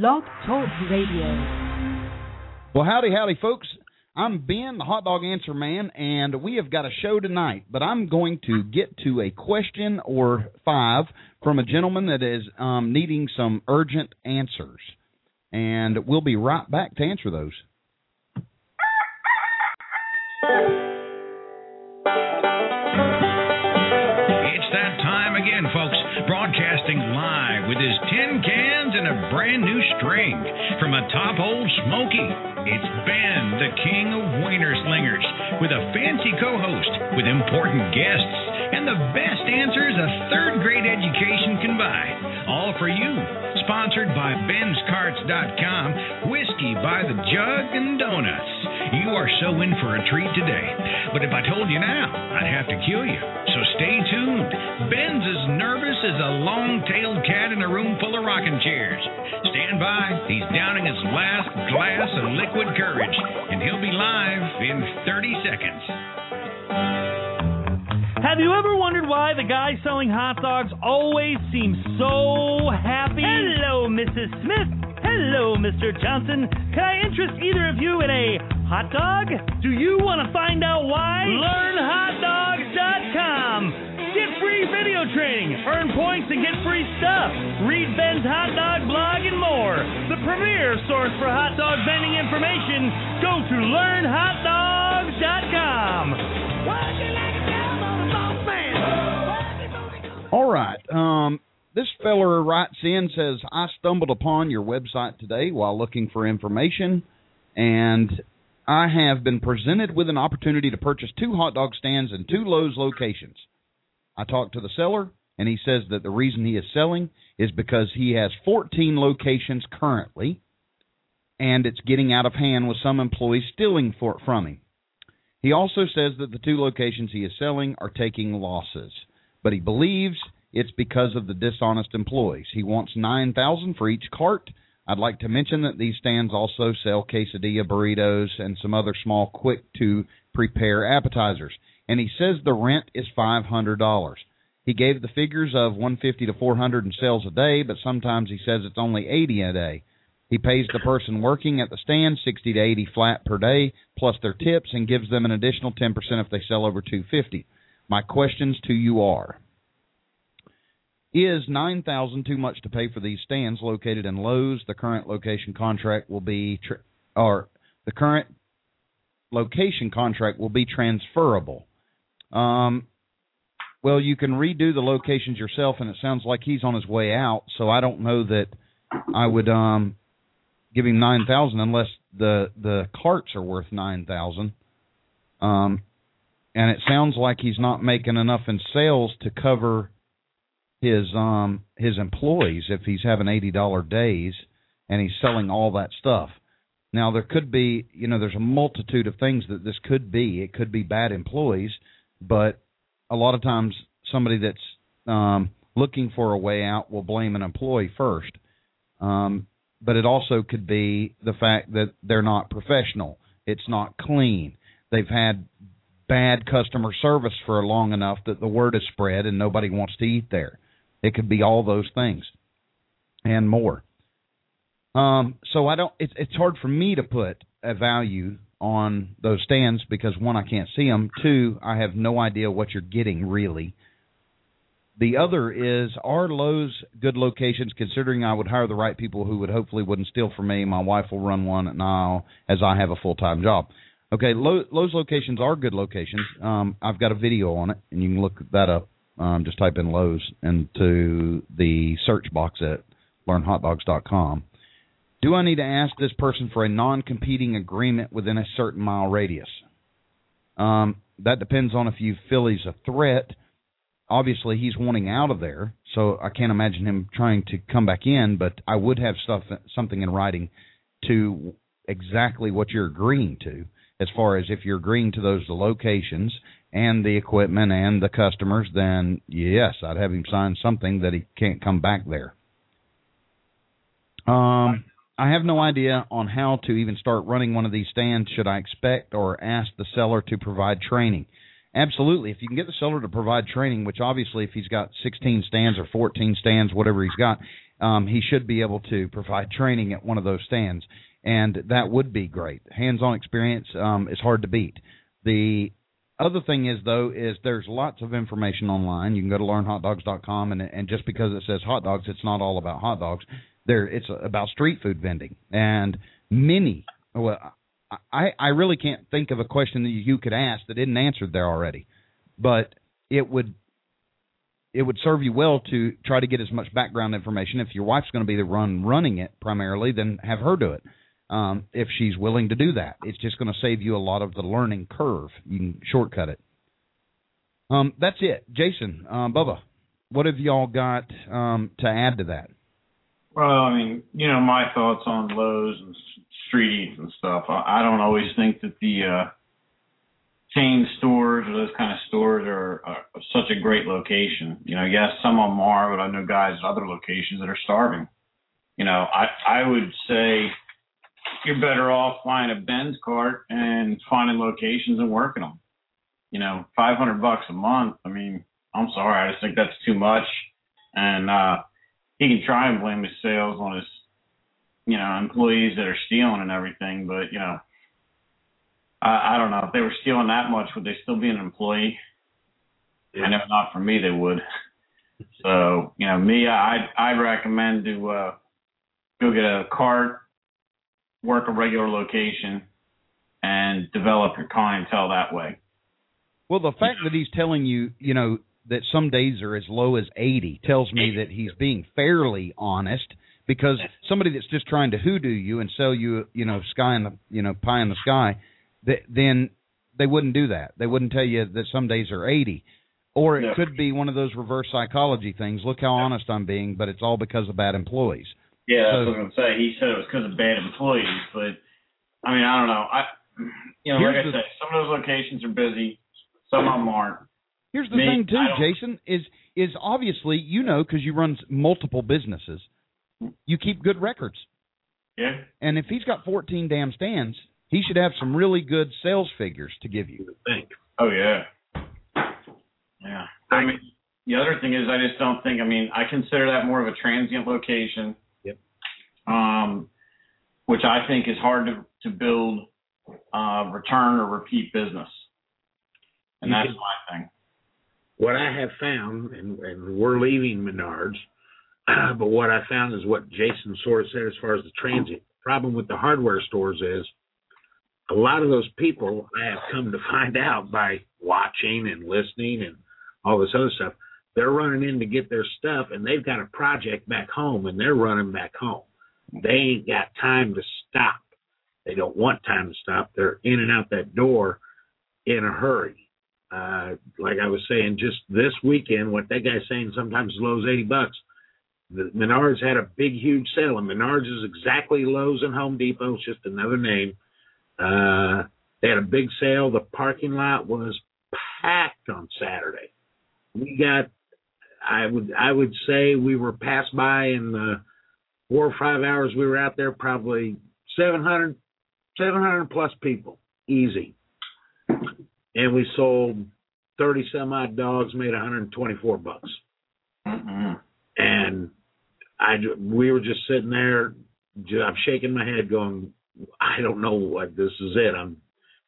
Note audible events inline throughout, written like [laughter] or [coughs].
Blog Talk Radio. Well, howdy, howdy, folks. I'm Ben, the hot dog answer man, and we have got a show tonight. But I'm going to get to a question or five from a gentleman that is um, needing some urgent answers, and we'll be right back to answer those. Brand new string from a top old Smoky. It's Ben, the king of Wiener Slingers, with a fancy co host, with important guests, and the best answers a third grade education can buy. All for you. Sponsored by Ben'sCarts.com, whiskey by the jug and donuts. You are so in for a treat today. But if I told you now, I'd have to kill you. So stay tuned. Ben's as nervous as a long tailed cat in a room full of rocking chairs. Stand by. He's downing his last glass of liquid courage, and he'll be live in 30 seconds. Have you ever wondered why the guy selling hot dogs always seems so happy? Hello, Mrs. Smith. Hello, Mr. Johnson. Can I interest either of you in a hot dog? Do you want to find out why? LearnHotDogs.com. Get free video training, earn points, and get free stuff. Read Ben's Hot Dog blog and more. The premier source for hot dog vending information. Go to LearnHotDogs.com. All right. Um, this feller writes in says I stumbled upon your website today while looking for information, and I have been presented with an opportunity to purchase two hot dog stands in two Lowe's locations. I talked to the seller, and he says that the reason he is selling is because he has 14 locations currently, and it's getting out of hand with some employees stealing for, from him. He also says that the two locations he is selling are taking losses, but he believes it's because of the dishonest employees. He wants 9000 for each cart. I'd like to mention that these stands also sell quesadilla burritos and some other small quick to prepare appetizers. And he says the rent is $500. He gave the figures of 150 to 400 in sales a day, but sometimes he says it's only 80 a day. He pays the person working at the stand 60 to 80 flat per day plus their tips and gives them an additional 10% if they sell over 250. My questions to you are is 9000 too much to pay for these stands located in Lowe's? The current location contract will be or the current location contract will be transferable. Um well, you can redo the locations yourself and it sounds like he's on his way out, so I don't know that I would um give him 9000 unless the the carts are worth 9000. Um and it sounds like he's not making enough in sales to cover his um his employees if he's having eighty dollar days and he's selling all that stuff. Now there could be you know there's a multitude of things that this could be. It could be bad employees, but a lot of times somebody that's um looking for a way out will blame an employee first. Um but it also could be the fact that they're not professional. It's not clean. They've had bad customer service for long enough that the word is spread and nobody wants to eat there. It could be all those things and more. Um, so I don't. It's it's hard for me to put a value on those stands because one, I can't see them. Two, I have no idea what you're getting really. The other is are Lowe's good locations? Considering I would hire the right people who would hopefully wouldn't steal from me. My wife will run one now as I have a full time job. Okay, Lowe's locations are good locations. Um, I've got a video on it, and you can look that up. Um, just type in Lowe's into the search box at learnhotdogs.com. Do I need to ask this person for a non-competing agreement within a certain mile radius? Um, that depends on if you feel he's a threat. Obviously, he's wanting out of there, so I can't imagine him trying to come back in. But I would have stuff, something in writing to exactly what you're agreeing to, as far as if you're agreeing to those locations and the equipment and the customers, then yes, I'd have him sign something that he can't come back there. Um, I have no idea on how to even start running one of these stands. Should I expect or ask the seller to provide training? Absolutely. If you can get the seller to provide training, which obviously if he's got 16 stands or 14 stands, whatever he's got, um, he should be able to provide training at one of those stands, and that would be great. Hands-on experience um, is hard to beat. The other thing is though is there's lots of information online. You can go to learnhotdogs.com and and just because it says hot dogs, it's not all about hot dogs. There, it's about street food vending and many. Well, I I really can't think of a question that you could ask that isn't answered there already, but it would it would serve you well to try to get as much background information. If your wife's going to be the run running it primarily, then have her do it. Um, if she's willing to do that, it's just going to save you a lot of the learning curve. You can shortcut it. Um, that's it, Jason, uh, Bubba. What have y'all got um, to add to that? Well, I mean, you know, my thoughts on Lowe's and street eats and stuff. I, I don't always think that the uh, chain stores or those kind of stores are, are such a great location. You know, yes, some of them are, but I know guys at other locations that are starving. You know, I I would say you're better off buying a Ben's cart and finding locations and working them. You know, 500 bucks a month. I mean, I'm sorry, I just think that's too much. And uh, he can try and blame his sales on his, you know, employees that are stealing and everything. But you know, I, I don't know if they were stealing that much, would they still be an employee? Yeah. And if not for me, they would. So you know, me, I I recommend to uh, go get a cart, work a regular location, and develop your clientele that way. Well, the fact that he's telling you, you know, that some days are as low as 80 tells me that he's being fairly honest because somebody that's just trying to hoodoo you and sell you, you know, sky in the, you know, pie in the sky, that, then they wouldn't do that. They wouldn't tell you that some days are 80. Or it could be one of those reverse psychology things. Look how honest I'm being, but it's all because of bad employees. Yeah, that's so, what I'm gonna say. He said it was because of bad employees, but I mean, I don't know. I, you know, like I said, some of those locations are busy, some of them aren't. Here's the Me, thing too, Jason is is obviously you know because you run multiple businesses, you keep good records. Yeah. And if he's got 14 damn stands, he should have some really good sales figures to give you. Think. Oh yeah. Yeah. I mean, the other thing is, I just don't think. I mean, I consider that more of a transient location. Um, which I think is hard to to build uh, return or repeat business. And you that's can, my thing what I have found, and, and we're leaving Menards, uh, [clears throat] but what I found is what Jason sort of said as far as the transit. problem with the hardware stores is a lot of those people I have come to [laughs] find out by watching and listening and all this other stuff. They're running in to get their stuff, and they've got a project back home, and they're running back home. They ain't got time to stop. They don't want time to stop. They're in and out that door in a hurry uh, like I was saying, just this weekend, what that guy's saying sometimes Lowe's eighty bucks. The Menards had a big, huge sale, and Menards is exactly Lowe's and Home Depot. It's just another name. Uh, they had a big sale. The parking lot was packed on Saturday. We got, I would, I would say we were passed by in the four or five hours we were out there, probably 700, 700 plus people, easy and we sold 30 some odd dogs, made 124 bucks. Mm-hmm. And I, we were just sitting there. I'm shaking my head, going, I don't know what this is it. I'm,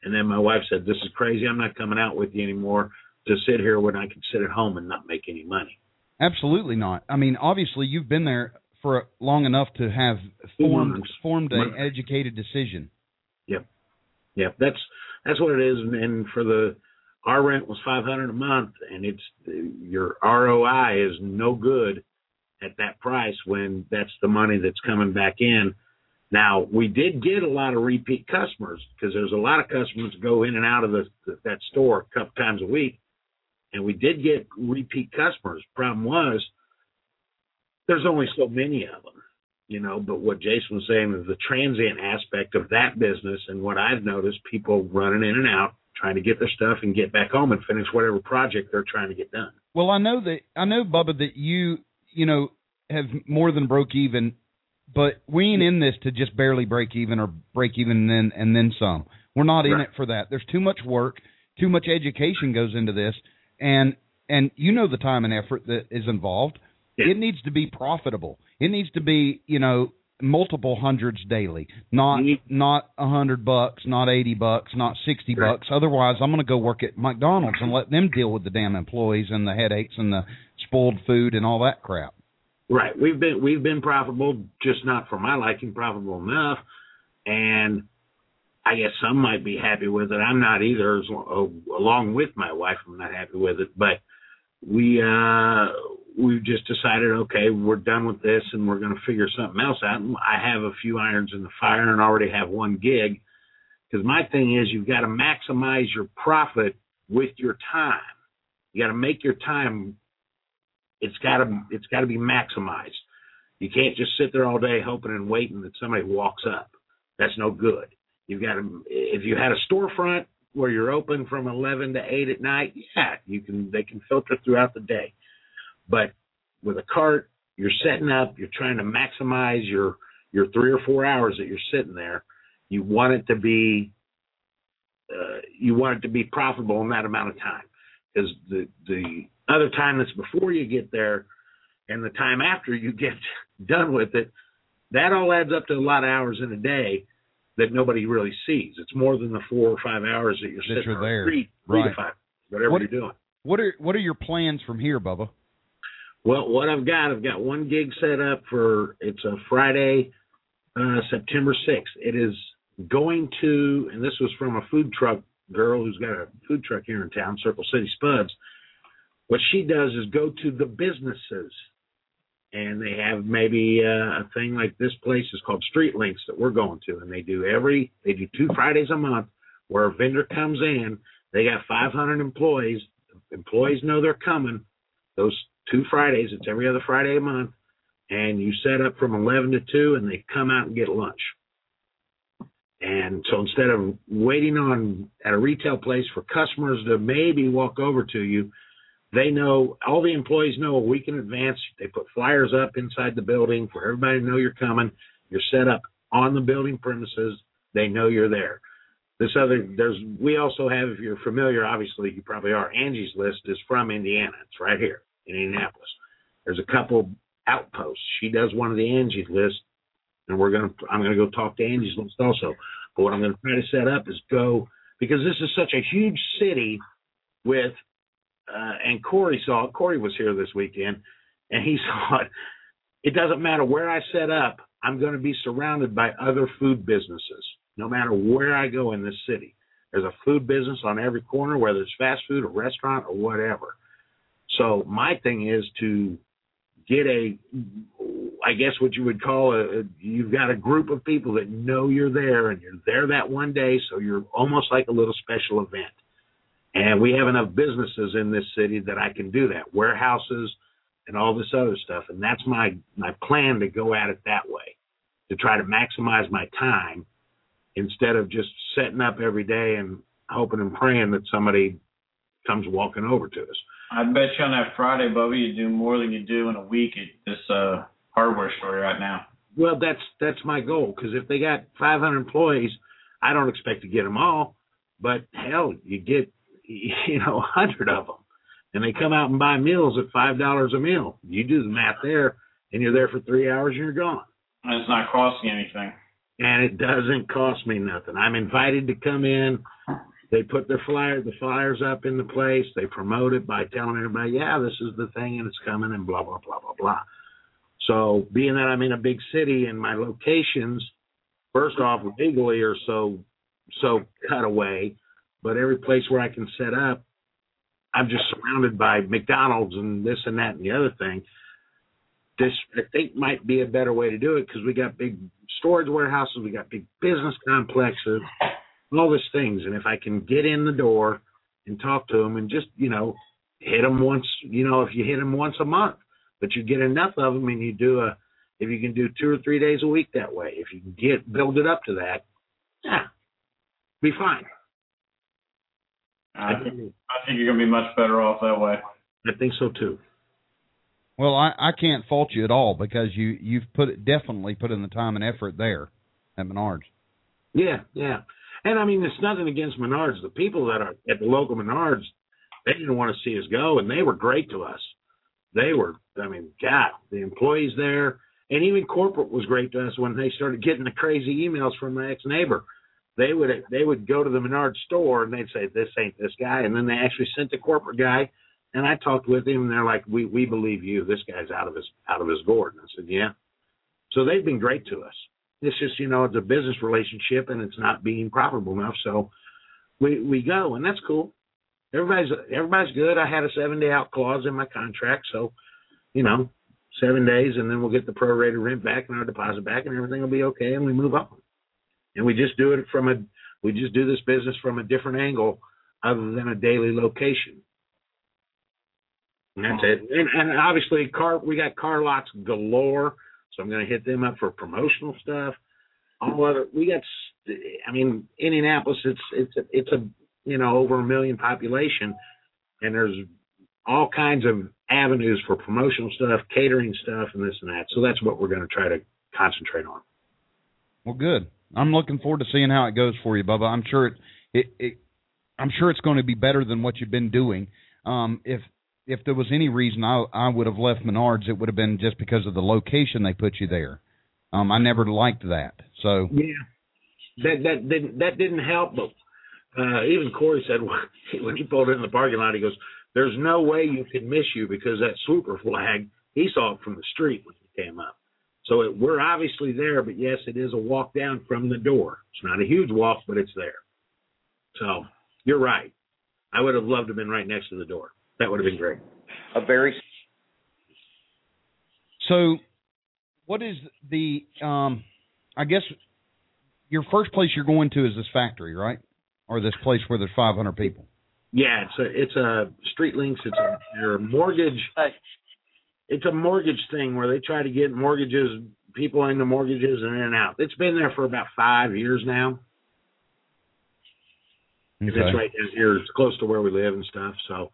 and then my wife said, "This is crazy. I'm not coming out with you anymore to sit here when I can sit at home and not make any money." Absolutely not. I mean, obviously, you've been there for long enough to have formed formed an educated decision. Yep, yep. That's that's what it is. And for the our rent was five hundred a month, and it's your ROI is no good at that price when that's the money that's coming back in. Now we did get a lot of repeat customers because there's a lot of customers go in and out of the, that store a couple times a week, and we did get repeat customers. Problem was there's only so many of them you know, but what Jason was saying is the transient aspect of that business and what I've noticed people running in and out trying to get their stuff and get back home and finish whatever project they're trying to get done. Well, I know that I know Bubba that you, you know, have more than broke even, but we ain't in this to just barely break even or break even and then and then some. We're not in right. it for that. There's too much work, too much education goes into this and and you know the time and effort that is involved. Yeah. It needs to be profitable It needs to be, you know, multiple hundreds daily, not need- not a hundred bucks, not eighty bucks, not sixty Right. bucks. Otherwise, I'm going to go work at McDonald's and let them deal with the damn employees and the headaches and the spoiled food and all that crap. Right. We've been we've been profitable, just not for my liking, profitable enough. And I guess some might be happy with it. I'm not either. As, along with my wife, I'm not happy with it. But we uh we just decided, okay, we're done with this, and we're going to figure something else out. And I have a few irons in the fire, and already have one gig. Because my thing is, you've got to maximize your profit with your time. You got to make your time it's got to it's got to be maximized. You can't just sit there all day hoping and waiting that somebody walks up. That's no good. You've got to if you had a storefront where you're open from 11 to 8 at night, yeah, you can they can filter throughout the day. But with a cart, you're setting up, you're trying to maximize your your 3 or 4 hours that you're sitting there. You want it to be uh, you want it to be profitable in that amount of time because the the other time that's before you get there and the time after you get [laughs] done with it, that all adds up to a lot of hours in a day that nobody really sees. It's more than the four or five hours that you're That sitting you're there. Three, three Right. to five, whatever What- you're doing. What are what are your plans from here, Bubba? Well, what I've got, I've got one gig set up for it's a Friday, uh, September 6th. It is going to, and this was from a food truck girl who's got a food truck here in town, Circle City Spuds. What she does is go to the businesses, and they have maybe uh, a thing like this place is called Street Links that we're going to, and they do every they do two Fridays a month where a vendor comes in. They got 500 employees. Employees know they're coming. Those two Fridays. It's every other Friday a month, and you set up from eleven to two, and they come out and get lunch. And so instead of waiting on at a retail place for customers to maybe walk over to you, they know all the employees know a week in advance. They put flyers up inside the building for everybody to know you're coming. You're set up on the building premises. They know you're there. This other there's we also have if you're familiar, obviously you probably are. Angie's List is from Indiana. It's right here in Indianapolis. There's a couple outposts. She does one of the Angie's List, and we're gonna I'm gonna go talk to Angie's List also. But what I'm gonna try to set up is go because this is such a huge city with uh, and Corey saw. Corey was here this weekend, and he [laughs] saw it. It doesn't matter where I set up. I'm going to be surrounded by other food businesses, no matter where I go in this city. There's a food business on every corner, whether it's fast food or restaurant or whatever. So my thing is to get a, I guess what you would call a, you've got a group of people that know you're there and you're there that one day, so you're almost like a little special event. And we have enough businesses in this city that I can do that, warehouses and all this other stuff. And that's my my plan to go at it that way, to try to maximize my time instead of just setting up every day and hoping and praying that somebody comes walking over to us. I bet you on that Friday, Bubby, you do more than you do in a week at this uh hardware store right now. Well, that's that's my goal because if they got 500 employees, I don't expect to get them all, but hell, you get [laughs] you know 100 of them, and they come out and buy meals at five dollars a meal. You do the math there, and you're there for three hours and you're gone. And it's not costing anything. And it doesn't cost me nothing. I'm invited to come in. They put their flyer, the flyers up in the place. They promote it by telling everybody, yeah, this is the thing and it's coming and blah blah blah blah blah. So being that I'm in a big city and my locations, first off, legally are so so cut away, but every place where I can set up, I'm just surrounded by McDonald's and this and that and the other thing. This I think might be a better way to do it because we got big storage warehouses, we got big business complexes, all these things, and if I can get in the door and talk to them and just you know hit them once, you know, if you hit them once a month, but you get enough of them and you do a if you can do two or three days a week that way, if you can get build it up to that, yeah, be fine. I think I think you're gonna be much better off that way. I think so too. Well, I, I can't fault you at all because you you've put it definitely put in the time and effort there at Menards. Yeah, yeah. And I mean, it's nothing against Menards. The people that are at the local Menards, they didn't want to see us go, and they were great to us. They were, I mean, God, the employees there, And even corporate was great to us when they started getting the crazy emails from my ex neighbor. They would they would go to the Menard store and they'd say this ain't this guy, and then they actually sent the corporate guy, and I talked with him and they're like we we believe you. This guy's out of his out of his gourd. And I said yeah. So they've been great to us. It's just you know it's a business relationship and it's not being profitable enough. So we we go and that's cool. Everybody's everybody's good. I had a seven day out clause in my contract, so you know seven days, and then we'll get the prorated rent back and our deposit back, and everything will be okay, and we move on. And we just do it from a we just do this business from a different angle other than a daily location. And that's it. And, and obviously, car we got car lots galore, so I'm going to hit them up for promotional stuff. All other we got. I mean, Indianapolis. It's it's a, it's a you know over a million population, and there's all kinds of avenues for promotional stuff, catering stuff, and this and that. So that's what we're going to try to concentrate on. Well, good. I'm looking forward to seeing how it goes for you, Bubba. I'm sure it, it, it I'm sure it's going to be better than what you've been doing. Um, if if there was any reason I I would have left Menards, it would have been just because of the location they put you there. Um, I never liked that. So yeah, that that didn't that didn't help. But uh, even Corey said [laughs] when he pulled in the parking lot, he goes, "There's no way you can miss you because that swooper flag." He saw it from the street when he came up. So it, we're obviously there, but yes, it is a walk down from the door. It's not a huge walk, but it's there. So you're right. I would have loved to have been right next to the door. That would have been great. A very so what is the um I guess your first place you're going to is this factory, right? Or this place where there's 500 people. Yeah, it's a it's a street links. It's a your mortgage. It's a mortgage thing where they try to get mortgages, people into mortgages and in and out. It's been there for about five years now. Okay. It's right here. It's close to where we live and stuff. So,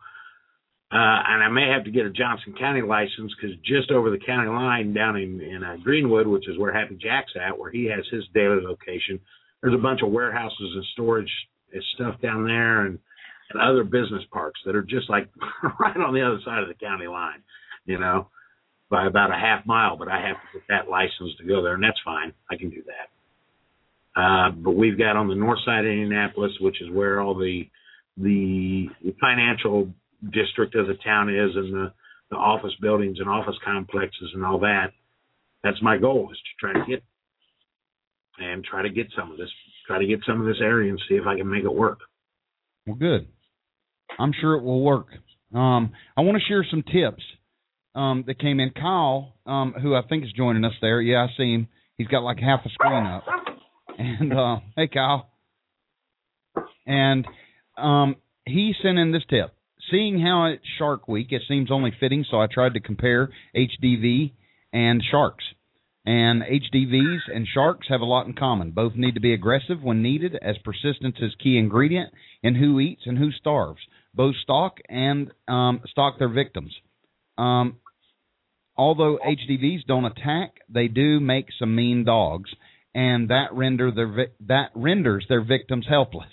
uh, and I may have to get a Johnson County license because just over the county line down in in uh, Greenwood, which is where Happy Jack's at, where he has his daily location, there's a bunch of warehouses and storage and stuff down there, and and other business parks that are just like [laughs] right on the other side of the county line, you know, by about a half mile. But I have to get that license to go there, and that's fine. I can do that. Uh, but we've got on the north side of Indianapolis, which is where all the the financial district of the town is, and the the office buildings and office complexes and all that. That's my goal is to try to get and try to get some of this, try to get some of this area and see if I can make it work. Well, good. I'm sure it will work. Um, I want to share some tips um, that came in. Kyle, um, who I think is joining us there. Yeah, I see him. He's got like half a screen up. And uh, hey, Kyle. And um, he sent in this tip. Seeing how it's Shark Week, it seems only fitting, so I tried to compare HDV and sharks. And HDVs and sharks have a lot in common. Both need to be aggressive when needed, as persistence is key ingredient in who eats and who starves. Both stalk and um, stalk their victims. Um, although HDVs don't attack, they do make some mean dogs, and that render their vi- that renders their victims helpless.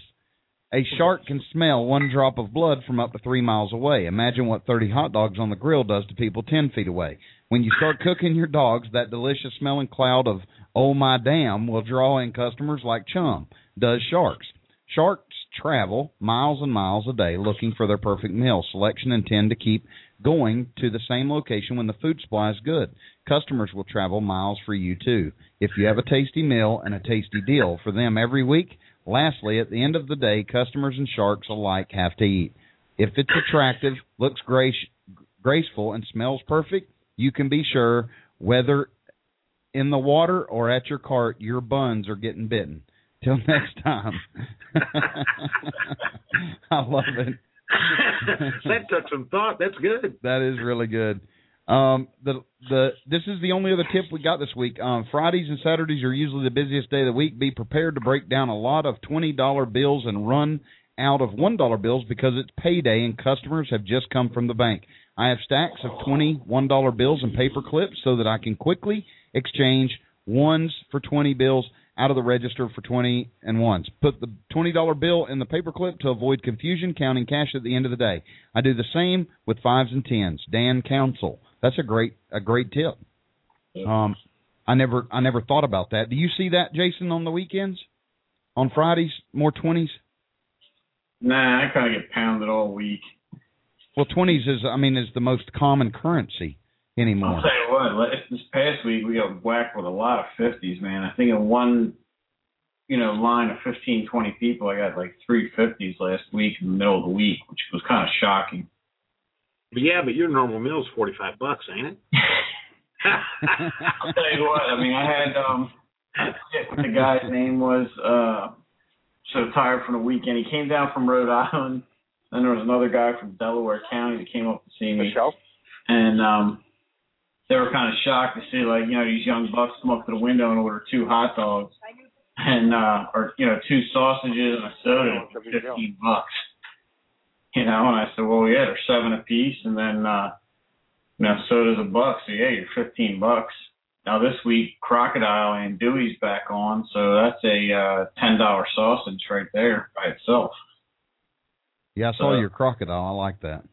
A shark can smell one drop of blood from up to three miles away. Imagine what 30 hot dogs on the grill does to people 10 feet away. When you start cooking your dogs, that delicious smelling cloud of oh my damn will draw in customers like Chum does sharks. Sharks travel miles and miles a day looking for their perfect meal selection and tend to keep going to the same location when the food supply is good. Customers will travel miles for you too. If you have a tasty meal and a tasty deal for them every week, lastly, at the end of the day, customers and sharks alike have to eat. If it's attractive, looks grace, graceful, and smells perfect, you can be sure whether in the water or at your cart, your buns are getting bitten. Till next time. [laughs] I love it. [laughs] that took some thought. That's good. That is really good. Um, the the this is the only other tip we got this week. Um, Fridays and Saturdays are usually the busiest day of the week. Be prepared to break down a lot of twenty dollar bills and run out of one dollar bills because it's payday and customers have just come from the bank. I have stacks of twenty one dollar bills and paper clips so that I can quickly exchange ones for twenty bills out of the register for 20 and ones. Put the $20 bill in the paper clip to avoid confusion counting cash at the end of the day. I do the same with fives and tens. Dan Council. That's a great a great tip. Um, I never I never thought about that. Do you see that, Jason, on the weekends? On Fridays, more twenties? Nah, I kind of get pounded all week. Well, twenties is I mean is the most common currency anymore. I'll tell you what, this past week we got whacked with a lot of fifties, man. I think in one, you know, line of fifteen, twenty people, I got like three fifties last week in the middle of the week, which was kind of shocking. But yeah, but your normal meal is forty five bucks, ain't it? [laughs] I'll tell you what, I mean, I had um, I forget what the guy's name was. Uh, so tired from the weekend. He came down from Rhode Island. Then there was another guy from Delaware County that came up to see me. Michelle? and um they were kind of shocked to see like you know these young bucks come up to the window and order two hot dogs and uh or you know two sausages and a soda for fifteen bucks you know and i said well yeah they're seven apiece and then uh you know soda's a buck so yeah you're fifteen bucks now this week crocodile andouille's back on so that's a uh ten dollar sausage right there by itself Yeah, I saw Uh, your crocodile. I like that.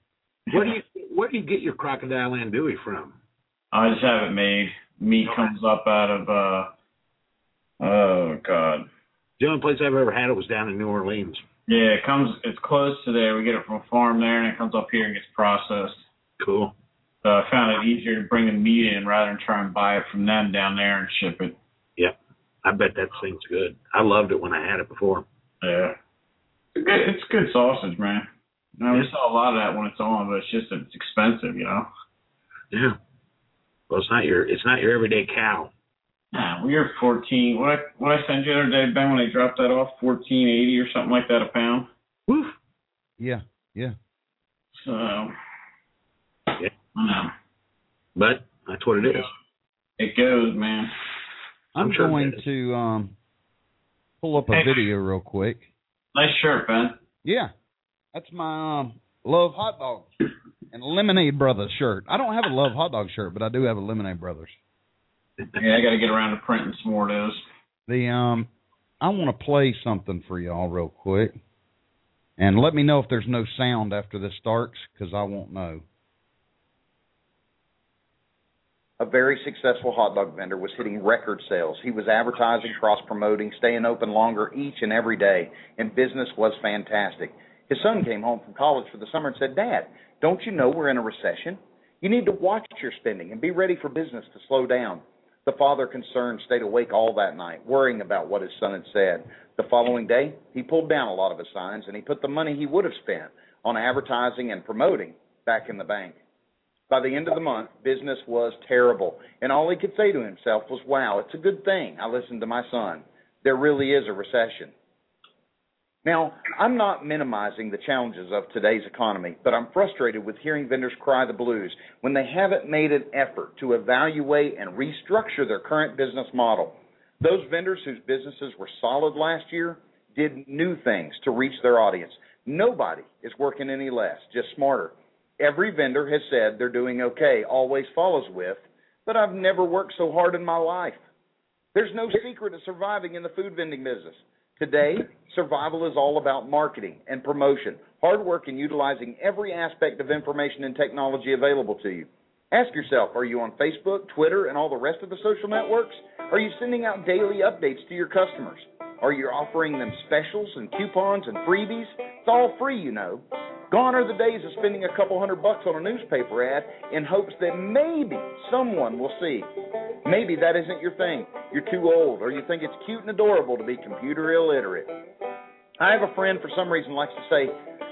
Where do you where do you get your crocodile andouille from? I just have it made. Meat comes up out of uh oh god. The only place I've ever had it was down in New Orleans. Yeah, it comes it's close to there. We get it from a farm there and it comes up here and gets processed. Cool. So I found it easier to bring the meat in rather than try and buy it from them down there and ship it. Yeah. I bet that thing's good. I loved it when I had it before. Yeah. It's good, it's good sausage, man. You know, we saw a lot of that when it's on, but it's just it's expensive, you know. Yeah. Well, it's not your it's not your everyday cow. Nah, we were fourteen. What I what I sent you the other day, Ben, when they dropped that off, fourteen eighty or something like that a pound. Woof. Yeah, yeah. So Yeah. I know. But that's what it is. It goes, man. I'm sure it going to um pull up a Hey. video real quick. Nice shirt, Ben. Yeah, that's my um, love hot dogs and Lemonade Brothers shirt. I don't have a love hot dog shirt, but I do have a Lemonade Brothers. Yeah, I got to get around to printing some more of those. The um, I want to play something for y'all real quick, and let me know if there's no sound after this starts, because I won't know. a very successful hot dog vendor was hitting record sales. He was advertising, cross promoting, staying open longer each and every day, and business was fantastic. His son came home from college for the summer and said, Dad, don't you know we're in a recession? You need to watch your spending and be ready for business to slow down. The father, concerned, stayed awake all that night, worrying about what his son had said. The following day, he pulled down a lot of his signs and he put the money he would have spent on advertising and promoting back in the bank. By the end of the month, business was terrible, and all he could say to himself was, Wow, it's a good thing I listened to my son. There really is a recession. Now, I'm not minimizing the challenges of today's economy, but I'm frustrated with hearing vendors cry the blues when they haven't made an effort to evaluate and restructure their current business model. Those vendors whose businesses were solid last year did new things to reach their audience. Nobody is working any less, just smarter. Every vendor has said they're doing okay, always follows with, but I've never worked so hard in my life. There's no secret to surviving in the food vending business. Today, survival is all about marketing and promotion, hard work, and utilizing every aspect of information and technology available to you. Ask yourself are you on Facebook, Twitter, and all the rest of the social networks? Are you sending out daily updates to your customers? Are you offering them specials and coupons and freebies? It's all free, you know. Gone are the days of spending a couple hundred bucks on a newspaper ad in hopes that maybe someone will see. Maybe that isn't your thing. You're too old, or you think it's cute and adorable to be computer illiterate. I have a friend for some reason likes to say,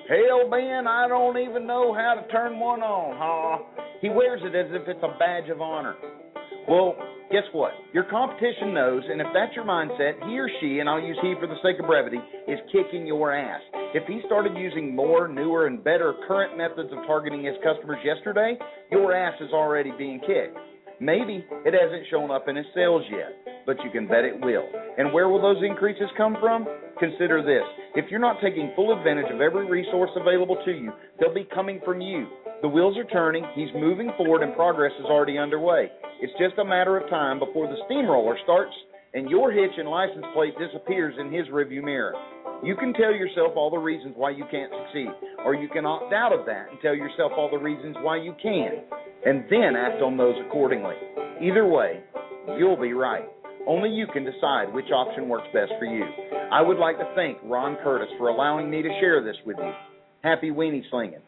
Hell, Ben, I don't even know how to turn one on, huh? He wears it as if it's a badge of honor. Well, guess what? Your competition knows, and if that's your mindset, he or she, and I'll use he for the sake of brevity, is kicking your ass. If he started using more, newer, and better current methods of targeting his customers yesterday, your ass is already being kicked. Maybe it hasn't shown up in his sales yet, but you can bet it will. And where will those increases come from? Consider this. If you're not taking full advantage of every resource available to you, they'll be coming from you. The wheels are turning, he's moving forward, and progress is already underway. It's just a matter of time before the steamroller starts and your hitch and license plate disappears in his rearview mirror. You can tell yourself all the reasons why you can't succeed, or you can opt out of that and tell yourself all the reasons why you can, and then act on those accordingly. Either way, you'll be right. Only you can decide which option works best for you. I would like to thank Ron Curtis for allowing me to share this with you. Happy weenie slinging.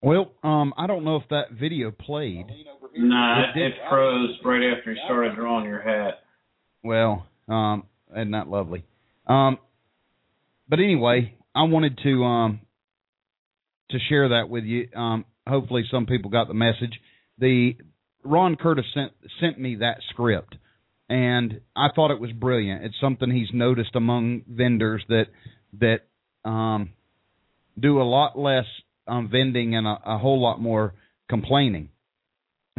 Well, um, I don't know if that video played. Nah, It it, did- it froze right after you started drawing your hat. Well, um, isn't that lovely? Um, but anyway, I wanted to um to share that with you. Um, hopefully, some people got the message. The Ron Curtis sent sent me that script, and I thought it was brilliant. It's something he's noticed among vendors that that um, do a lot less um, vending and a, a whole lot more complaining,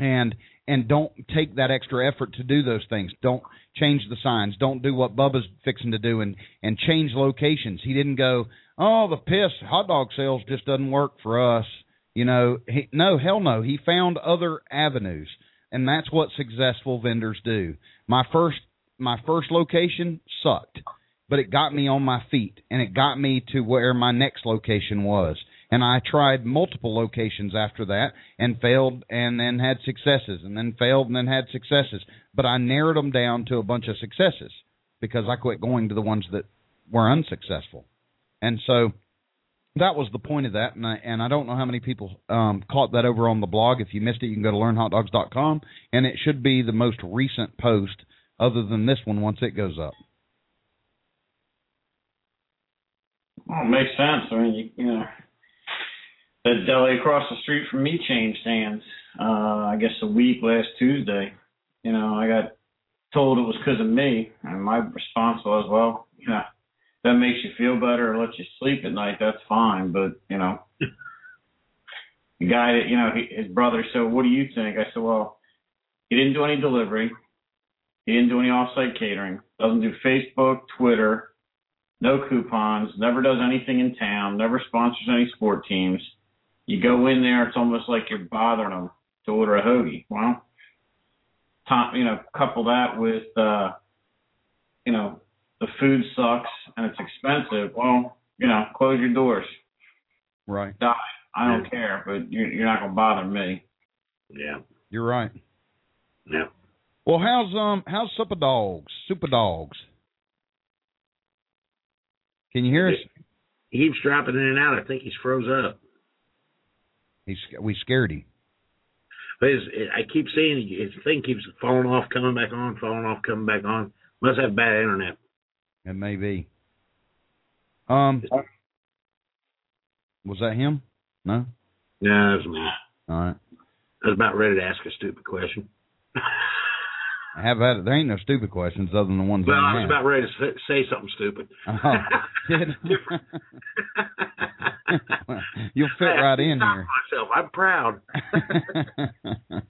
and and don't take that extra effort to do those things. Don't change the signs. Don't do what Bubba's fixing to do and and change locations. He didn't go, oh, the piss hot dog sales just doesn't work for us. You know, he, no, hell no. He found other avenues, and that's what successful vendors do. My first my first location sucked, but it got me on my feet, and it got me to where my next location was. And I tried multiple locations after that and failed and then had successes and then failed and then had successes. But I narrowed them down to a bunch of successes because I quit going to the ones that were unsuccessful. And so that was the point of that. And I, and I don't know how many people um, caught that over on the blog. If you missed it, you can go to learnhotdogs.com and it should be the most recent post other than this one once it goes up. Well, it makes sense. I mean, you, you know, that deli across the street from me changed hands. Uh, I guess a week last Tuesday. You know, I got told it was because of me, and my response was, "Well, you know, that makes you feel better or lets you sleep at night. That's fine, but you know." The guy that you know, his brother said, "What do you think?" I said, "Well, he didn't do any delivery. He didn't do any off-site catering. Doesn't do Facebook, Twitter, no coupons, never does anything in town, never sponsors any sport teams. You go in there, it's almost like you're bothering them to order a hoagie. Well, top, you know, couple that with, uh, you know, the food sucks and it's expensive. Well, you know, close your doors. Right. Die. I don't care, but you're, you're not gonna bother me. Yeah. You're right. Yeah. Well, how's um how's Super Dogs? Super Dogs. Can you hear us? He keeps dropping in and out. I think he's froze up. He's we scared him. But I keep seeing his thing keeps falling off, coming back on, falling off, coming back on. Must have bad internet. It may be. Um, was that him? No. No, that's me. All right. I was about ready to ask a stupid question. [laughs] I have had. There ain't no stupid questions other than the ones well, I I was have. about ready to say- say something stupid. Oh, [laughs] did- [laughs] You'll fit I right in here. Myself, I'm proud. [laughs]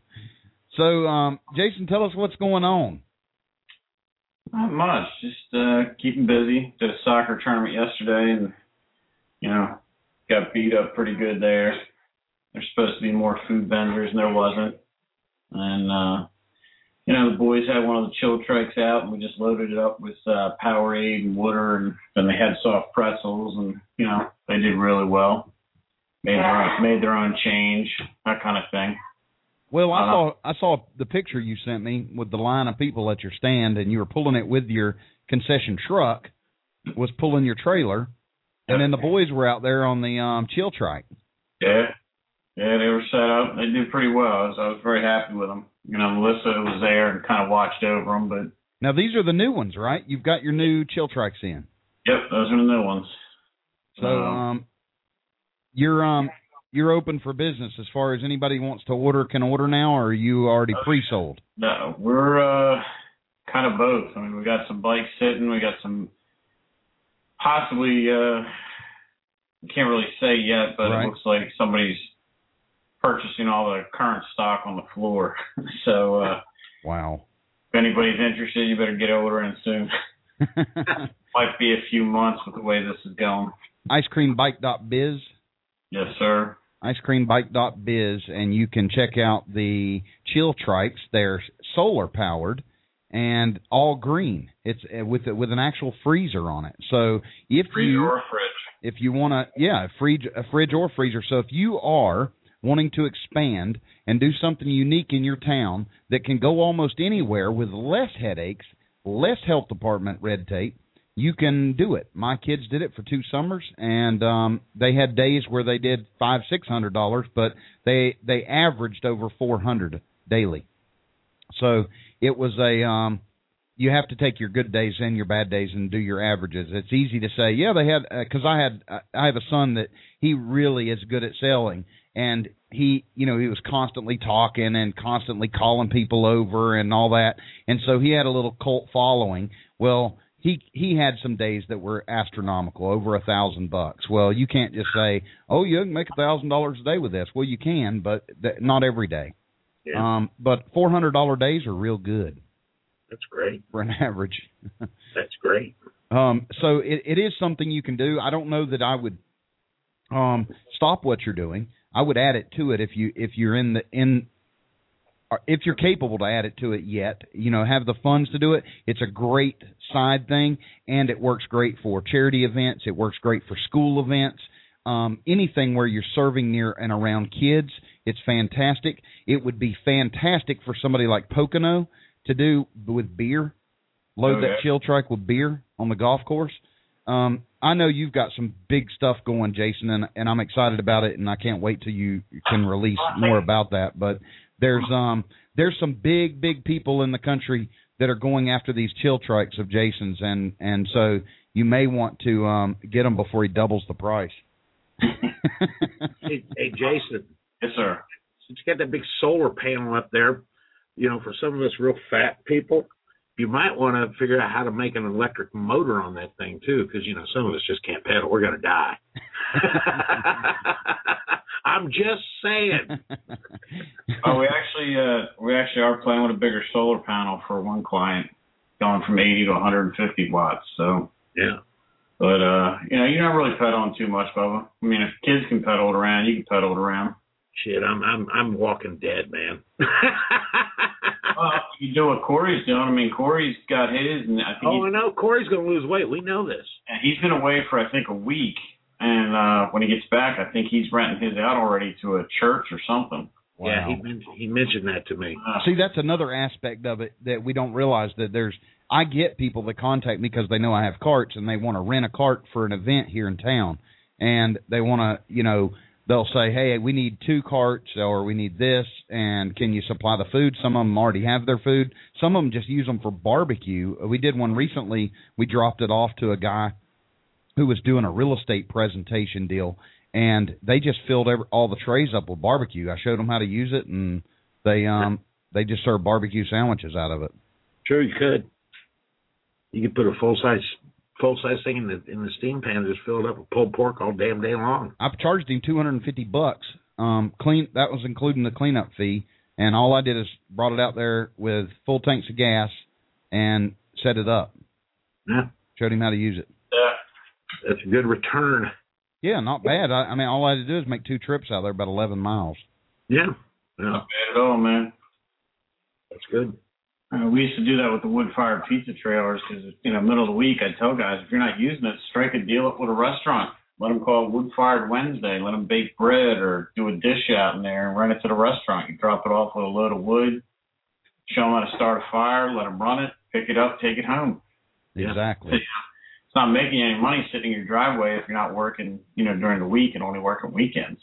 so, um, Jason, tell us what's going on. Not much. Just uh keeping busy. Did a soccer tournament yesterday and you know, got beat up pretty good there. There's supposed to be more food vendors and there wasn't. And uh you know, the boys had one of the chill trikes out and we just loaded it up with uh Powerade and water and then they had soft pretzels and you know, they did really well. Made their own, made their own change, that kind of thing. Well, I Uh-huh. saw I saw the picture you sent me with the line of people at your stand, and you were pulling it with your concession truck, was pulling your trailer, and then the boys were out there on the um chill trike. Yeah, yeah, they were set up. They did pretty well. Was, I was very happy with them. You know, Melissa was there and kind of watched over them, but Now these are the new ones, right? You've got your new chill trikes in. yep, those are the new ones. So um, you're um you're open for business as far as anybody wants to order can order now, or are you already pre-sold? No, we're uh, kind of both. I mean, we got some bikes sitting. We got some possibly. Uh, can't really say yet, but Right. it looks like somebody's purchasing all the current stock on the floor. [laughs] so uh, Wow. if anybody's interested, you better get ordering soon. [laughs] Might be a few months with the way this is going. Icecreambike.biz. Yes, sir. icecreambike.biz and you can check out the chill trikes. They're solar powered and all green. It's uh, with with an actual freezer on it. So if Freezer you if you want to yeah, a fridge a fridge or freezer. So if you are wanting to expand and do something unique in your town that can go almost anywhere with less headaches, less health department red tape, you can do it. My kids did it for two summers, and um, they had days where they did five, six hundred dollars, but they they averaged over four hundred daily. So it was a um, you have to take your good days and your bad days and do your averages. It's easy to say, yeah, they had because uh, I had uh, I have a son that he really is good at selling, and he you know he was constantly talking and constantly calling people over and all that, and so he had a little cult following. Well, he he had some days that were astronomical, over a thousand bucks. Well, you can't just say, oh, you can make a thousand dollars a day with this. Well, you can, but th- not every day. Yeah. Um, but four hundred dollar days are real good That's great. for an average. [laughs] That's great. Um, so it, it is something you can do. I don't know that I would um, stop what you're doing. I would add it to it if you if you're in the in if you're capable to add it to it yet. You know, have the funds to do it. It's a great side thing, and it works great for charity events. It works great for school events. Um, anything where you're serving near and around kids, it's fantastic. It would be fantastic for somebody like Pocono to do with beer. Load Oh, that yeah. chill trike with beer on the golf course. Um, I know you've got some big stuff going, Jason, and and I'm excited about it, and I can't wait till you can release more about that. But there's um there's some big big people in the country that are going after these chill trikes of Jason's, and and so you may want to um get them before he doubles the price. [laughs] Hey, hey, Jason, yes, sir. since you got that big solar panel up there, you know, for some of us real fat people, you might want to figure out how to make an electric motor on that thing too, because you know some of us just can't pedal. We're gonna die. [laughs] I'm just saying. [laughs] Oh, we actually uh we actually are playing with a bigger solar panel for one client, going from 80 to 150 watts. So, Yeah. but uh, you know, you're not really pedaling too much, Bubba. I mean, if kids can pedal it around, you can pedal it around. Shit, I'm I'm I'm walking dead, man. [laughs] Well, you do what Corey's doing. I mean, Corey's got his, and I think oh, I know. Corey's gonna lose weight. We know this. and he's been away for I think a week. And uh when he gets back, I think he's renting his out already to a church or something. Yeah, he men- he mentioned that to me. Uh, See, that's another aspect of it that we don't realize that there's. I get people that contact me because they know I have carts and they want to rent a cart for an event here in town, and they want to, you know, they'll say, "Hey, we need two carts, or we need this, and can you supply the food?" Some of them already have their food. Some of them just use them for barbecue. We did one recently. We dropped it off to a guy who was doing a real estate presentation deal, and they just filled every, all the trays up with barbecue. I showed them how to use it, and they um they just serve barbecue sandwiches out of it. Sure, you could. You could put a full size full size thing in the in the steam pan, just fill it up with pulled pork all damn day long. I've charged him two hundred and fifty bucks. Um, clean that was including the cleanup fee, and all I did is brought it out there with full tanks of gas and set it up. Yeah, Showed him how to use it. yeah. that's a good return. Yeah, not bad. I, I mean, all I had to do is make two trips out there, about eleven miles. Yeah, yeah, Not bad at all, man. that's good. Uh, we used to do that with the wood-fired pizza trailers because, you know, middle of the week, I'd tell guys, if you're not using it, strike a deal up with a restaurant. Let them call it Wood-Fired Wednesday. Let them bake bread or do a dish out in there and run it to the restaurant. You drop it off with a load of wood, show them how to start a fire, let them run it, pick it up, take it home. Exactly. It's not making any money sitting in your driveway if you're not working, you know, during the week and only working weekends.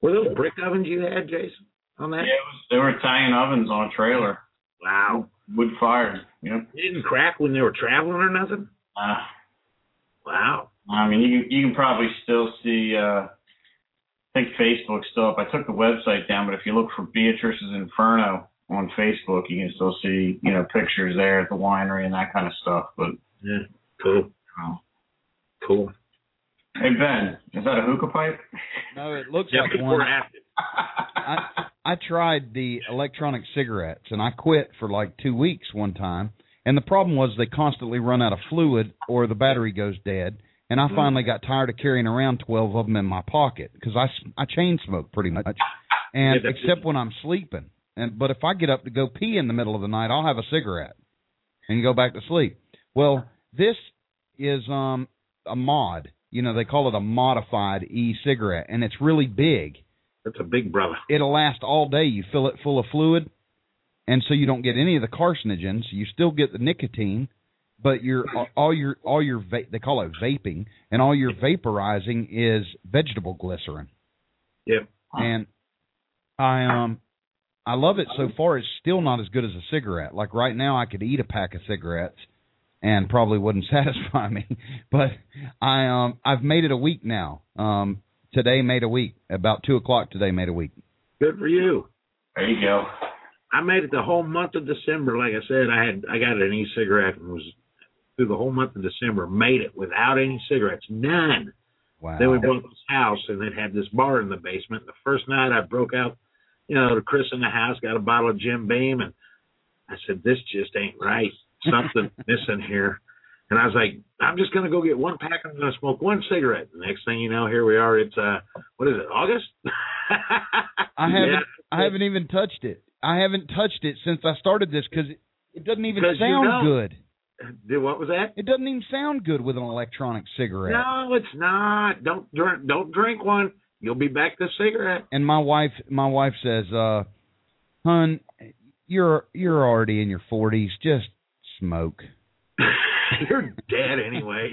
Were those brick ovens you had, Jason, on that? Yeah, it was, they were Italian ovens on a trailer, Wow. wood-fired. You know, They didn't crack when they were traveling or nothing. uh, Wow. I mean, you can, you can probably still see. Uh, I think Facebook's still up. I took the website down, but if you look for Beatrice's Inferno on Facebook, you can still see you know pictures there at the winery and that kind of stuff. But Yeah. Cool. um, Cool. hey Ben, is that a hookah pipe? No, it looks Yeah, like before one. and after. I I tried the electronic cigarettes and I quit for like two weeks one time. And the problem was they constantly run out of fluid or the battery goes dead. And I finally got tired of carrying around twelve of them in my pocket because I, I chain smoke pretty much, and Yeah, except when I'm sleeping. And but if I get up to go pee in the middle of the night, I'll have a cigarette and go back to sleep. Well, this is um a mod. You know, they call it a modified e-cigarette, and it's really big That's a big brother. it'll last all day. You fill it full of fluid, and so you don't get any of the carcinogens. You still get the nicotine, but your all your all your va- they call it vaping, and all you're vaporizing is vegetable glycerin. Yep. And I um I love it so far. It's still not as good as a cigarette. Like right now, I could eat a pack of cigarettes and probably wouldn't [laughs] satisfy me. But I um I've made it a week now. Um today made a week. About two o'clock today made a week. Good for you. There you go. I made it the whole month of December. Like I said, I had I got an e-cigarette and was through the whole month of December. Made it without any cigarettes, none. Wow. Then we bought this house and then had this bar in the basement. The first night I broke out, you know, to Chris in the house, got a bottle of Jim Beam, and I said, "This just ain't right. Something [laughs] missing here." And I was like, "I'm just gonna go get one pack. And I'm gonna smoke one cigarette." The next thing you know, here we are. It's uh, what is it? August? I [laughs] haven't Yeah. I haven't even touched it. I haven't touched it since I started this because it, it doesn't even sound don't. good. Did what was that? It doesn't even sound good with an electronic cigarette. No, it's not. Don't drink. Don't drink one. You'll be back to cigarette. And my wife my wife says, uh, "Hun, you're you're already in your 40s. Just smoke." [laughs] [laughs] You're dead anyways.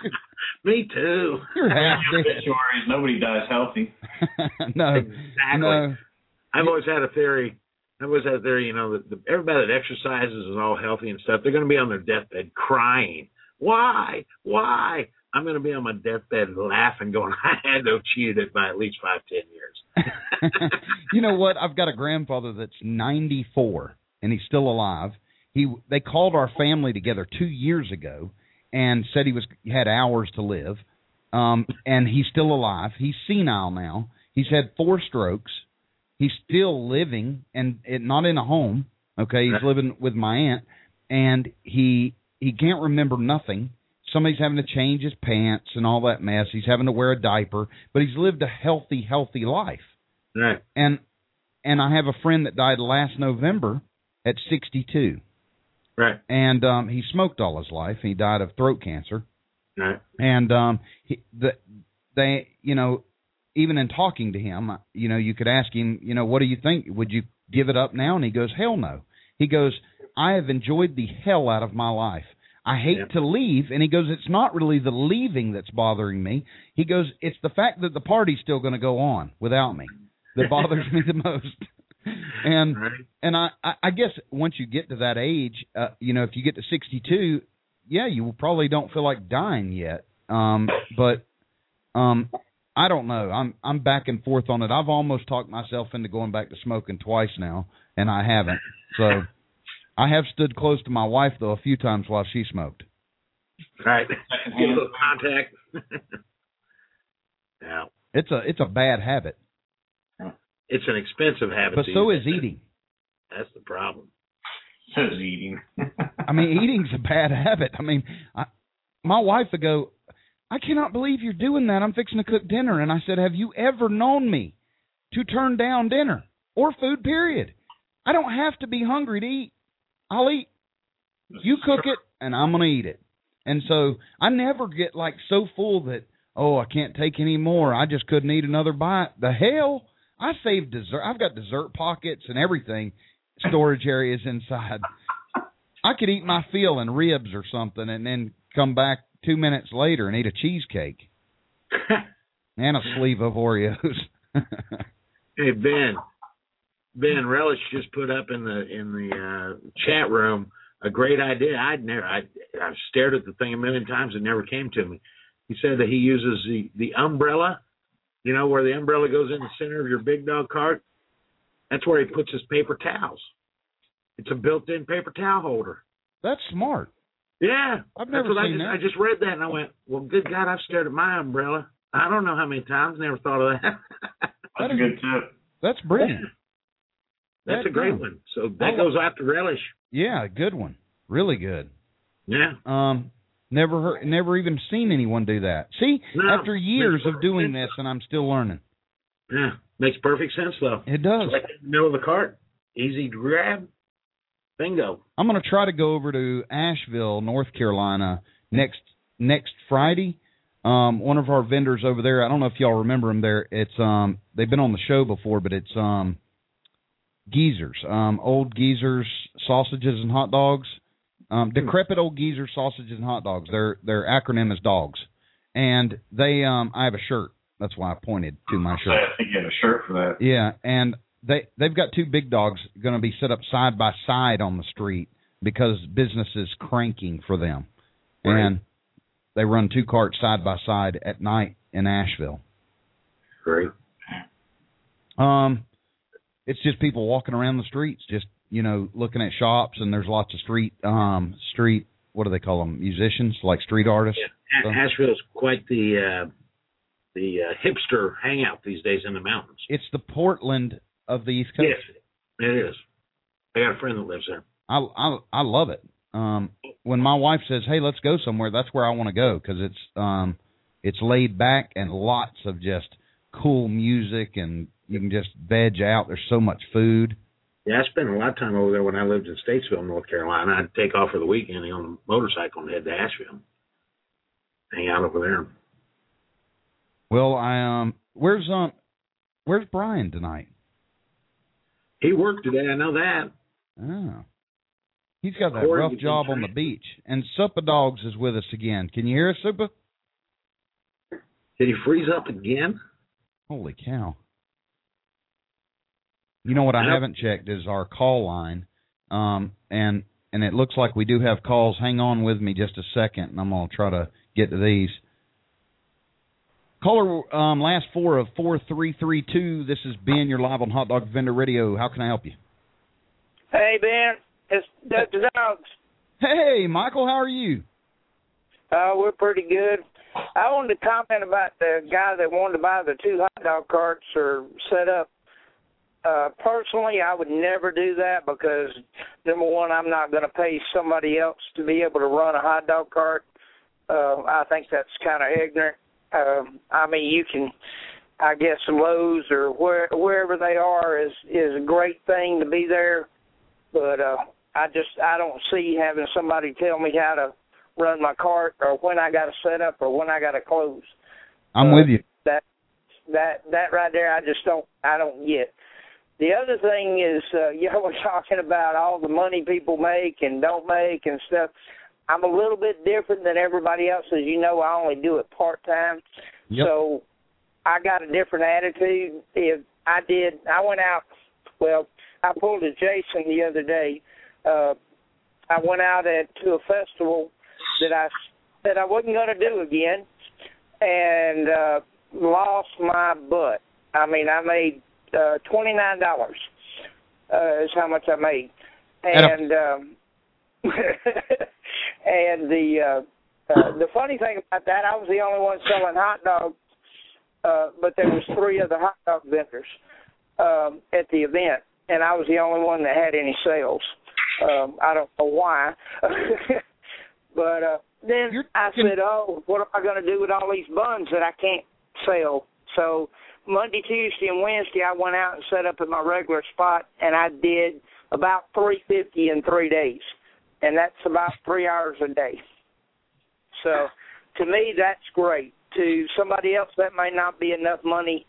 [laughs] Me too. You're half dead. Obituaries. Nobody dies healthy. [laughs] no, Exactly. no. I've always had a theory. I've always had a theory, you know, that the, everybody that exercises is all healthy and stuff. They're going to be on their deathbed crying. Why? Why? I'm going to be on my deathbed laughing, going, I had to have cheated it by at least five, ten years. you know what? I've got a grandfather that's 94 and he's still alive. He they called our family together 2 years ago and said he was had hours to live. Um and he's still alive. He's senile now. He's had four strokes. He's still living and it, not in a home. Okay, he's living with my aunt and he he can't remember nothing. Somebody's having to change his pants and all that mess. He's having to wear a diaper, but he's lived a healthy healthy life Right. and and I have a friend that died last November at 62, Right. and um, he smoked all his life. He died of throat cancer, Right. and um, he, the they you know even in talking to him, you know you could ask him, you know, what do you think? Would you give it up now? And he goes, hell no. He goes, I have enjoyed the hell out of my life. I hate Yeah. to leave. And he goes, it's not really the leaving that's bothering me. He goes, it's the fact that the party's still going to go on without me that bothers me the most. [laughs] And Right. and I, I I guess once you get to that age, uh, you know, if you get to 62, yeah, you probably don't feel like dying yet. Um, but um, I don't know. I'm I'm back and forth on it. I've almost talked myself into going back to smoking twice now, and I haven't. So I have stood close to my wife though a few times while she smoked. Right. Get a little contact. [laughs] yeah. It's a it's a bad habit, It's an expensive habit. but to so use. is eating. That's the problem. Says eating. [laughs] I mean, eating's a bad habit. I mean, I, my wife would go, I cannot believe you're doing that. I'm fixing to cook dinner. And I said, Have you ever known me to turn down dinner or food, period? I don't have to be hungry to eat. I'll eat. You cook it, and I'm going to eat it. And so I never get like so full that, oh, I can't take any more. I just couldn't eat another bite. The hell? I save dessert. I've got dessert pockets and everything, storage areas inside. I could eat my fill and ribs or something and then come back two minutes later and eat a cheesecake [laughs] and a sleeve of Oreos. [laughs] Hey Ben, Ben Relish just put up in the in the uh, chat room a great idea. I'd never I I've stared at the thing a million times. It never came to me. He said that he uses the the umbrella, you know, where the umbrella goes in the center of your big dog cart. That's where he puts his paper towels. It's a built-in paper towel holder. That's smart. Yeah, I've never what I seen just, that. I just read that and I went, well, good God, I've stared at my umbrella. I don't know how many times. Never thought of that. [laughs] That's a good tip. That's brilliant. That's That a great does. one. So that goes out to relish. Yeah, good one. Really good. Yeah. Um, never heard, never even seen anyone do that. See, No, after years of doing perfect this, and I'm still learning. Yeah. Makes perfect sense though. It does. Right in the middle of the cart. Easy to grab. Bingo. I'm going to try to go over to Asheville, North Carolina next next Friday. Um, one of our vendors over there, I don't know if y'all remember them. There, it's um, they've been on the show before, but it's um, Geezers, um, old Geezers sausages and hot dogs, um, decrepit old Geezer sausages and hot dogs. Their their acronym is dogs, and they um, I have a shirt. That's why I pointed to my shirt. I think you had a shirt for that. Yeah, and they they've got two big dogs going to be set up side by side on the street because business is cranking for them, Right. and they run two carts side by side at night in Asheville. Great. Um, it's just people walking around the streets, just you know, looking at shops, and there's lots of street um street what do they call them musicians like street artists. A- Asheville's quite the uh, the uh, hipster hangout these days in the mountains. It's the Portland of the East Coast. Yes, it is. I got a friend that lives there. I I I love it. Um, when my wife says, "Hey, let's go somewhere," that's where I want to go because it's um, it's laid back and lots of just cool music and you can just veg out. There's so much food. Yeah, I spent a lot of time over there when I lived in Statesville, North Carolina. I'd take off for the weekend on a motorcycle and head to Asheville, hang out over there. Well, I um, where's um, where's Brian tonight? He worked today. I know that. Oh. He's got that rough job on the beach. And Suppa Dogs is with us again. Can you hear us, Suppa? Did he freeze up again? Holy cow. You know what I haven't checked is our call line. Um and and it looks like we do have calls. Hang on with me just a second and I'm gonna try to get to these. Caller um last four of four three three two. This is Ben, you're live on Hot Dog Vendor Radio. How can I help you? Hey Ben, it's Dr. Dogs. Hey Michael, how are you? Uh, we're pretty good. I wanted to comment about the guy that wanted to buy the two hot dog carts or set up. Uh, personally, I would never do that because number one, I'm not going to pay somebody else to be able to run a hot dog cart. Uh, I think that's kind of ignorant. Um, I mean, you can, I guess, Lowe's or where wherever they are is is a great thing to be there, but uh, I just I don't see having somebody tell me how to run my cart or when I got to set up or when I got to close. I'm Uh, with you. That that that right there, I just don't I don't get. The other thing is, uh, [laughs] you know, we're talking about all the money people make and don't make and stuff. I'm a little bit different than everybody else, as you know. I only do it part time, Yep. so I got a different attitude. If I did, I went out. Well, I pulled a Jason the other day. Uh, I went out at to a festival that I that I wasn't going to do again, and uh, lost my butt. I mean, I made uh, twenty nine dollars. Uh, is how much I made, and um, [laughs] and the uh, uh, the funny thing about that, I was the only one selling hot dogs, uh, but there was three other hot dog vendors um, at the event, and I was the only one that had any sales. Um, I don't know why, [laughs] but uh, then You're I said, "Oh, what am I going to do with all these buns that I can't sell?" So Monday, Tuesday, and Wednesday, I went out and set up at my regular spot, and I did about three fifty in three days, and that's about three hours a day. So, to me, that's great. To somebody else, that may not be enough money,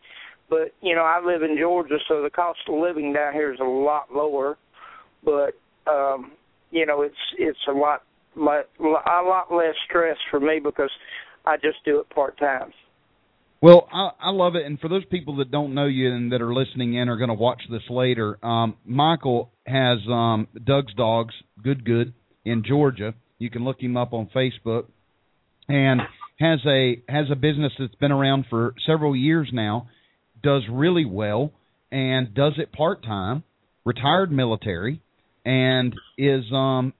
but you know, I live in Georgia, so the cost of living down here is a lot lower. But um, you know, it's it's a lot lot a lot less stress for me because I just do it part time. Well, I, I love it, and for those people that don't know you and that are listening in are going to watch this later, um, Michael has um, Doug's Dogs, Good Good, in Georgia. You can look him up on Facebook, and has a has a business that's been around for several years now. Does really well and does it part time. Retired military, and is um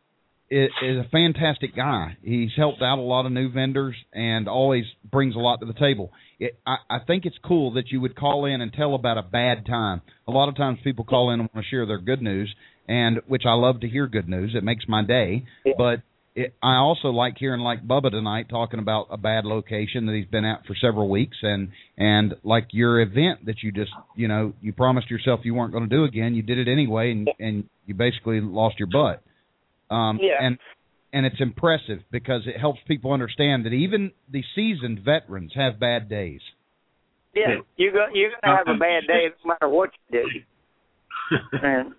is, is a fantastic guy. He's helped out a lot of new vendors and always brings a lot to the table. It, I, I think it's cool that you would call in and tell about a bad time. A lot of times people call in and want to share their good news, and which I love to hear good news. It makes my day. But it, I also like hearing like Bubba tonight talking about a bad location that he's been at for several weeks, and and like your event that you just you know you promised yourself you weren't going to do again. You did it anyway, and and you basically lost your butt. Um, Yeah. And and it's impressive because it helps people understand that even the seasoned veterans have bad days. Yeah, you go you're gonna have a bad day no matter what you do. [laughs] and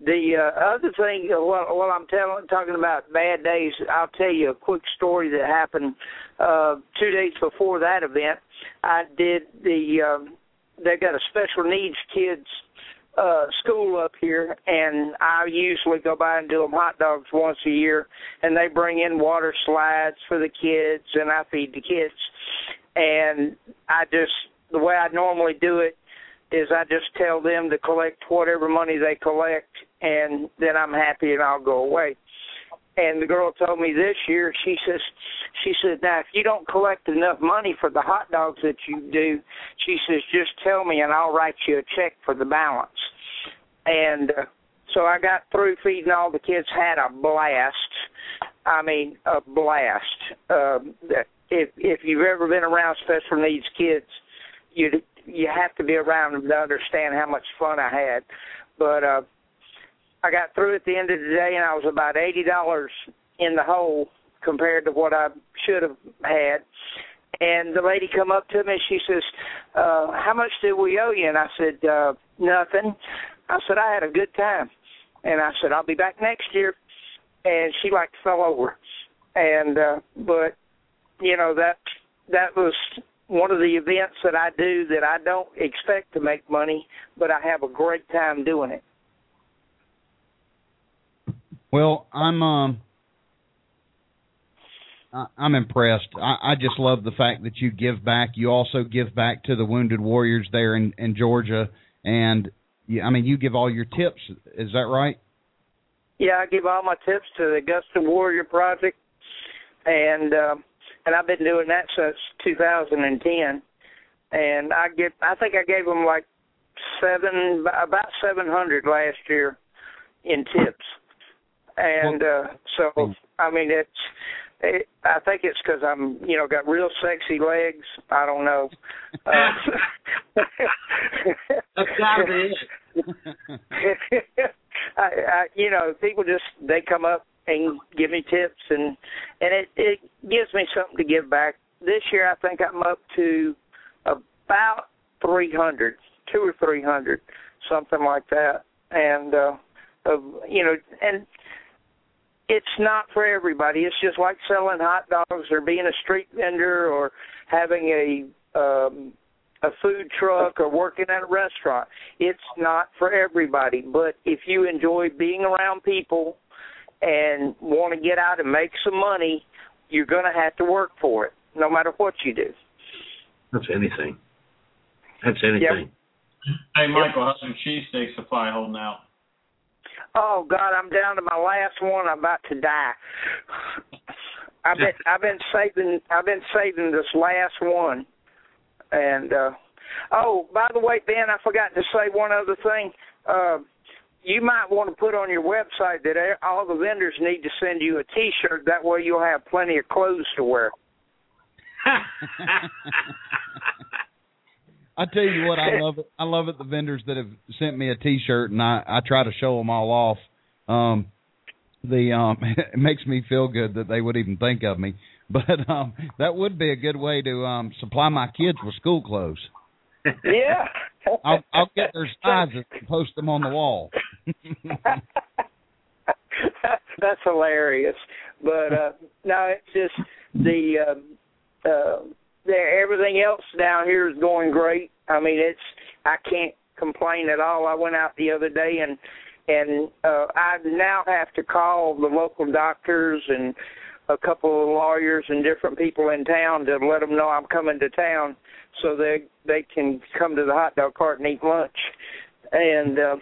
the uh, other thing, uh, while, while I'm telling talking about bad days, I'll tell you a quick story that happened uh, two days before that event. I did the um, they got a special needs kids uh school up here and I usually go by and do them hot dogs once a year and they bring in water slides for the kids and I feed the kids and I just the way I normally do it is I just tell them to collect whatever money they collect and then I'm happy and I'll go away. And the girl told me this year, she says, she said, now if you don't collect enough money for the hot dogs that you do, she says, just tell me and I'll write you a check for the balance. And uh, so I got through feeding all the kids, had a blast. I mean, a blast. Um, if if you've ever been around special needs kids, you you have to be around them to understand how much fun I had. But uh, I got through at the end of the day, and I was about eighty dollars in the hole compared to what I should have had. And the lady come up to me, and she says, uh, "How much do we owe you?" And I said, uh, "Nothing." I said, "I had a good time," and I said, "I'll be back next year." And she like fell over, and uh, but you know that that was one of the events that I do that I don't expect to make money, but I have a great time doing it. Well, I'm um I'm impressed. I, I just love the fact that you give back. You also give back to the wounded warriors there in, in Georgia, and you, I mean, you give all your tips. Is that right? Yeah, I give all my tips to the Augusta Warrior Project, and uh, and I've been doing that since 2010. And I get, I think I gave them like seven, about 700 last year in tips. And uh, so, I mean, it's, it, I think it's because I'm, you know, got real sexy legs. I don't know. [laughs] Uh, That's gotta be it. [laughs] I, I, you know, people just they come up and give me tips and and it it gives me something to give back. This year I think I'm up to about three hundred, two or three hundred, something like that. And uh of you know and it's not for everybody. It's just like selling hot dogs or being a street vendor or having a um a food truck or working at a restaurant. It's not for everybody, but if you enjoy being around people and want to get out and make some money, you're going to have to work for it, no matter what you do. That's anything. That's anything. Yep. Hey, Michael, how's your cheesesteak supply holding out? Oh God, I'm down to my last one. I'm about to die. I've been I've been saving I've been saving this last one, and uh oh, by the way, Ben, I forgot to say one other thing. Uh, you might want to put on your website that all the vendors need to send you a T-shirt. That way, you'll have plenty of clothes to wear. [laughs] I tell you what, I love it. I love it. The vendors that have sent me a T-shirt, and I I try to show them all off. Um, the um, [laughs] it makes me feel good that they would even think of me. But um, that would be a good way to um supply my kids with school clothes. Yeah. I'll I'll get their sizes and post them on the wall. [laughs] That's hilarious. But uh no, it's just the um uh there everything else down here is going great. I mean it's I can't complain at all. I went out the other day and and uh I now have to call the local doctors and a couple of lawyers and different people in town to let them know I'm coming to town so they they can come to the hot dog cart and eat lunch. And uh,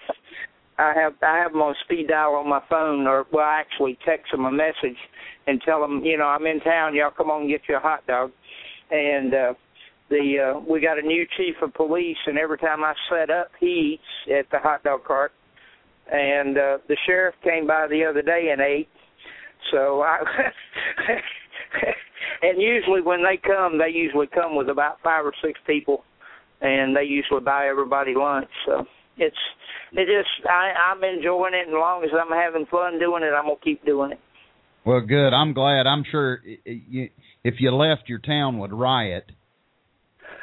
I have I have them on speed dial on my phone, or well, I actually text them a message and tell them, you know, I'm in town. Y'all come on and get you a hot dog. And uh, the uh, we got a new chief of police, and every time I set up, he eats at the hot dog cart. And uh, the sheriff came by the other day and ate. So I [laughs] and usually when they come, they usually come with about five or six people, and they usually buy everybody lunch. So it's it just I, I'm enjoying it, and as long as I'm having fun doing it, I'm gonna keep doing it. Well, good. I'm glad. I'm sure if you left, your town would riot.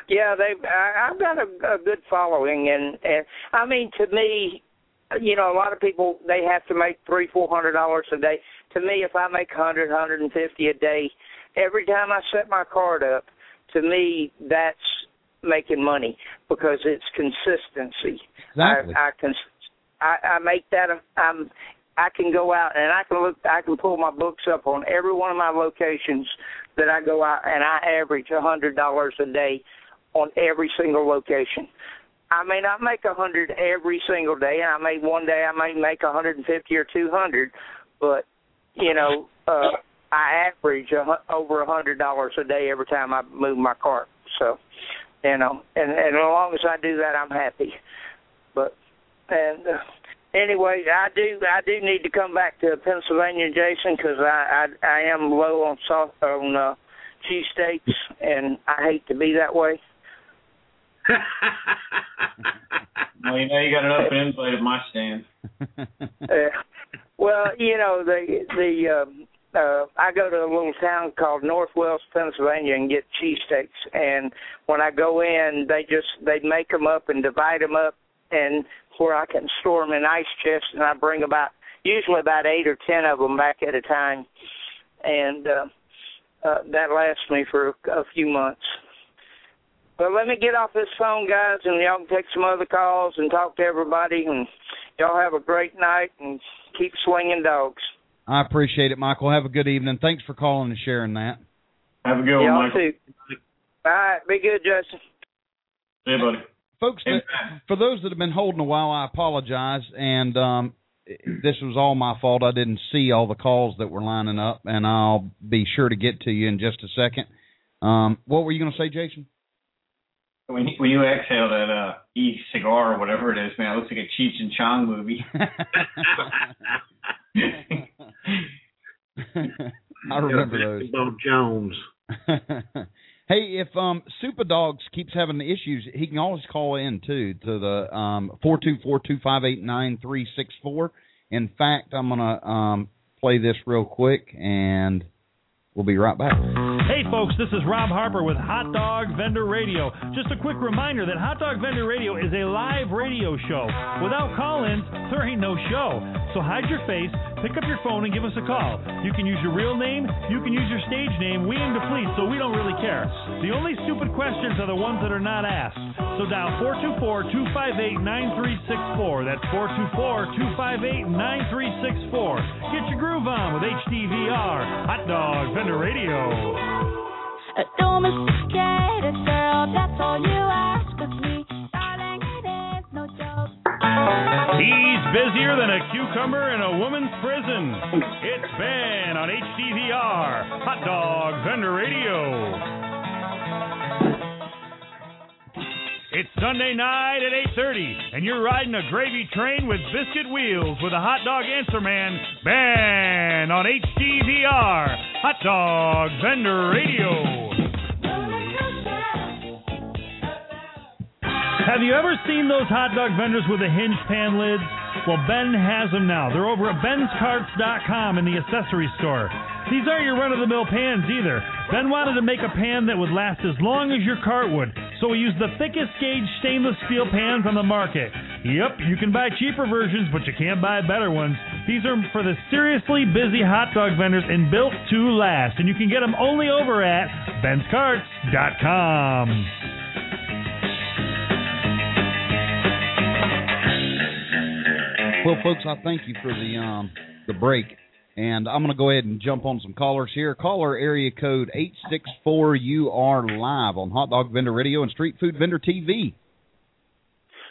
Yeah, they. I've got a, a good following, and and I mean, to me, you know, a lot of people they have to make three, four hundred dollars a day. To me, if I make a hundred, hundred and fifty a day, every time I set my card up, to me that's making money because it's consistency. Exactly. I, I can, I, I make that. I'm I can go out and I can look I can pull my books up on every one of my locations that I go out and I average a hundred dollars a day on every single location. I may not make a hundred every single day. And I may one day I may make a hundred and fifty or two hundred, but you know, uh I average a, over a hundred dollars a day every time I move my cart. So, you know, and and as long as I do that, I'm happy. But and uh, anyway, I do I do need to come back to Pennsylvania, Jason, because I, I I am low on soft on uh, cheesesteaks, and I hate to be that way. [laughs] well, you know you got an open invite at my stand. [laughs] uh, well, you know the the um, uh, I go to a little town called North Wales, Pennsylvania, and get cheesesteaks. And when I go in, they just they make them up and divide them up, and where I can store them in ice chests, and I bring about usually about eight or ten of them back at a time, and uh, uh, that lasts me for a, a few months. But let me get off this phone, guys, and y'all can take some other calls and talk to everybody. And y'all have a great night and keep swinging dogs. I appreciate it, Michael. Have a good evening. Thanks for calling and sharing that. Have a good y'all one, Michael. Too. All right, be good, Justin. See you, buddy. Folks, for those that have been holding a while, I apologize, and um, this was all my fault. I didn't see all the calls that were lining up, and I'll be sure to get to you in just a second. Um, what were you going to say, Jason? When you, when you exhale that uh, e cigar or whatever it is, man, it looks like a Cheech and Chong movie. [laughs] [laughs] I remember those. Bo Jones. [laughs] hey, if um Super Dogs keeps having issues, he can always call in too to the um four two four two five eight nine three six four. In fact, I'm gonna um play this real quick and we'll be right back. Hey, folks, this is Rob Harper with Hot Dog Vendor Radio. Just a quick reminder that Hot Dog Vendor Radio is a live radio show. Without call ins, there ain't no show. So hide your face, pick up your phone, and give us a call. You can use your real name, you can use your stage name. We aim to please, so we don't really care. The only stupid questions are the ones that are not asked. So dial 424 258 9364. That's 424 258 9364. Get your groove on with HDVR, Hot Dog Vendor Radio. He's busier than a cucumber in a woman's prison. It's Ben on HDVR, Hot Dog Vendor Radio. It's Sunday night at 8:30, and you're riding a gravy train with biscuit wheels with a hot dog answer man, Ben on HDVR, Hot Dog Vendor Radio. Have you ever seen those hot dog vendors with the hinged pan lids? Well, Ben has them now. They're over at benscarts.com in the accessory store. These aren't your run of the mill pans either. Ben wanted to make a pan that would last as long as your cart would, so he used the thickest gauge stainless steel pans on the market. Yep, you can buy cheaper versions, but you can't buy better ones. These are for the seriously busy hot dog vendors and built to last, and you can get them only over at benscarts.com. Well, folks, I thank you for the um the break, and I'm going to go ahead and jump on some callers here. Caller area code eight six four. You are live on Hot Dog Vendor Radio and Street Food Vendor TV.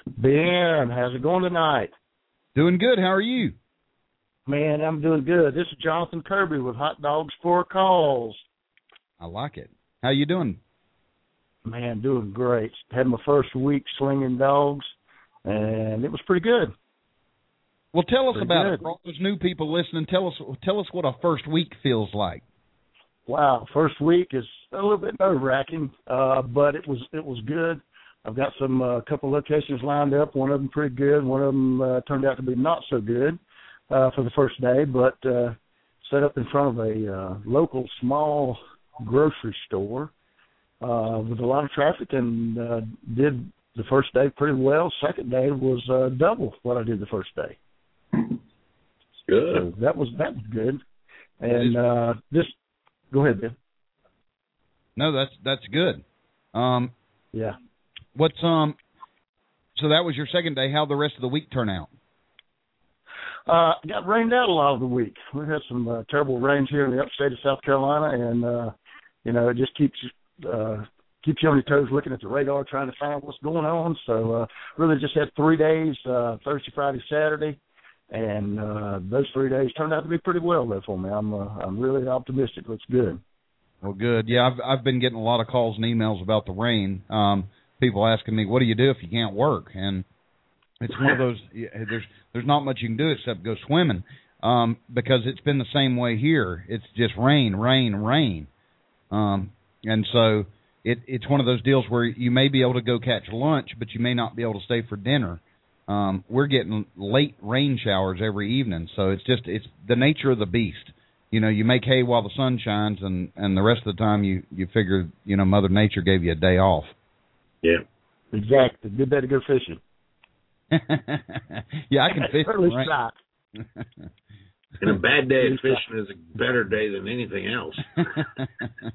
Ben, how's it going tonight? Doing good. How are you? Man, I'm doing good. This is Jonathan Kirby with Hot Dogs for Calls. I like it. How you doing? Man, doing great. Had my first week slinging dogs, and it was pretty good. Well, tell us Pretty about good. it. For all those new people listening, tell us tell us what a first week feels like. Wow, first week is a little bit nerve wracking, uh, but it was it was good. I've got some uh, couple of locations lined up. One of them pretty good. One of them uh, turned out to be not so good uh, for the first day, but uh, set up in front of a uh, local small grocery store uh, with a lot of traffic, and uh, did the first day pretty well. Second day was uh, double what I did the first day. Good. So that was that was good. And uh, this, go ahead, Ben. No, that's that's good. Um, Yeah. what's um? So that was your second day. How the rest of the week turn out? Uh, got rained out a lot of the week. We had some uh, terrible rains here in the upstate of South Carolina, and uh, you know it just keeps uh, keeps you on your toes, looking at the radar, trying to find what's going on. So uh, really, just had three days: uh, Thursday, Friday, Saturday, and uh, those three days turned out to be pretty well there for me. I'm uh, I'm really optimistic. Looks good. Well, good. Yeah, I've I've been getting a lot of calls and emails about the rain. Um, people asking me, "What do you do if you can't work?" And it's one of those. [laughs] There's there's not much you can do except go swimming, um, because it's been the same way here. It's just rain, rain, rain, um, and so it it's one of those deals where you may be able to go catch lunch, but you may not be able to stay for dinner. Um, we're getting late rain showers every evening, so it's just it's the nature of the beast you know you make hay while the sun shines and and the rest of the time you you figure you know mother nature gave you a day off Yeah. Exactly. Good day to go fishing. [laughs] yeah i can [laughs] fish Early right? shot. [laughs] And a bad day of fishing is a better day than anything else.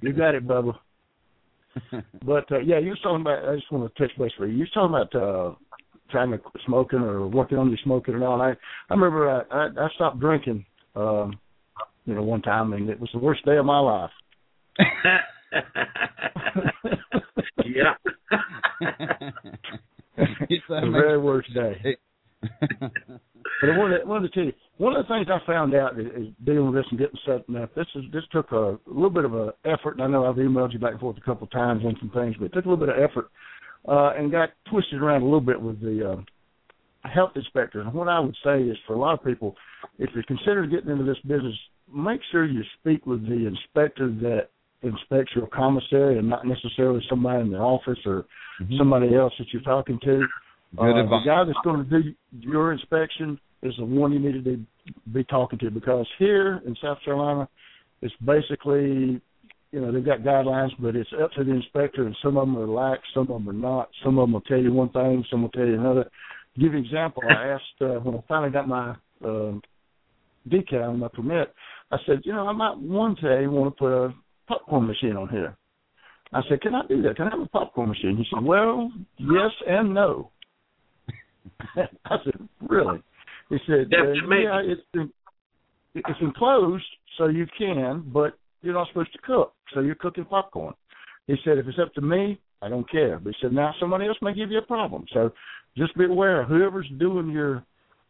You got it, Bubba. But uh, yeah, you was talking about. I just want to touch base for you. You was talking about uh, trying to quit smoking or working on your smoking and all. I I remember I I, I stopped drinking, um, you know, one time, and it was the worst day of my life. [laughs] yeah. It's that the very worst day. [laughs] But I wanted, wanted to tell you one of the things I found out is, is dealing with this and getting set up. This is this took a, little bit of a effort, and I know I've emailed you back and forth a couple of times on some things, but it took a little bit of effort uh, and got twisted around a little bit with the uh, health inspector. And what I would say is, for a lot of people, if you're considering getting into this business, make sure you speak with the inspector that inspects your commissary, and not necessarily somebody in the office or somebody else that you're talking to. Good uh. The guy that's going to do your inspection is the one you need to be talking to because here in South Carolina, it's basically, you know, they've got guidelines, but it's up to the inspector, and some of them are lax, some of them are not. Some of them will tell you one thing, some will tell you another. To give you an example, I asked uh, when I finally got my um, decal on my permit, I said, you know, I might one day want to put a popcorn machine on here. I said, can I do that? Can I have a popcorn machine? He said, well, yes and no. [laughs] I said, really? He said, uh, yeah, it's it's enclosed, so you can, but you're not supposed to cook, so you're cooking popcorn. He said, if it's up to me, I don't care. But he said, now somebody else may give you a problem, so just be aware. Whoever's doing your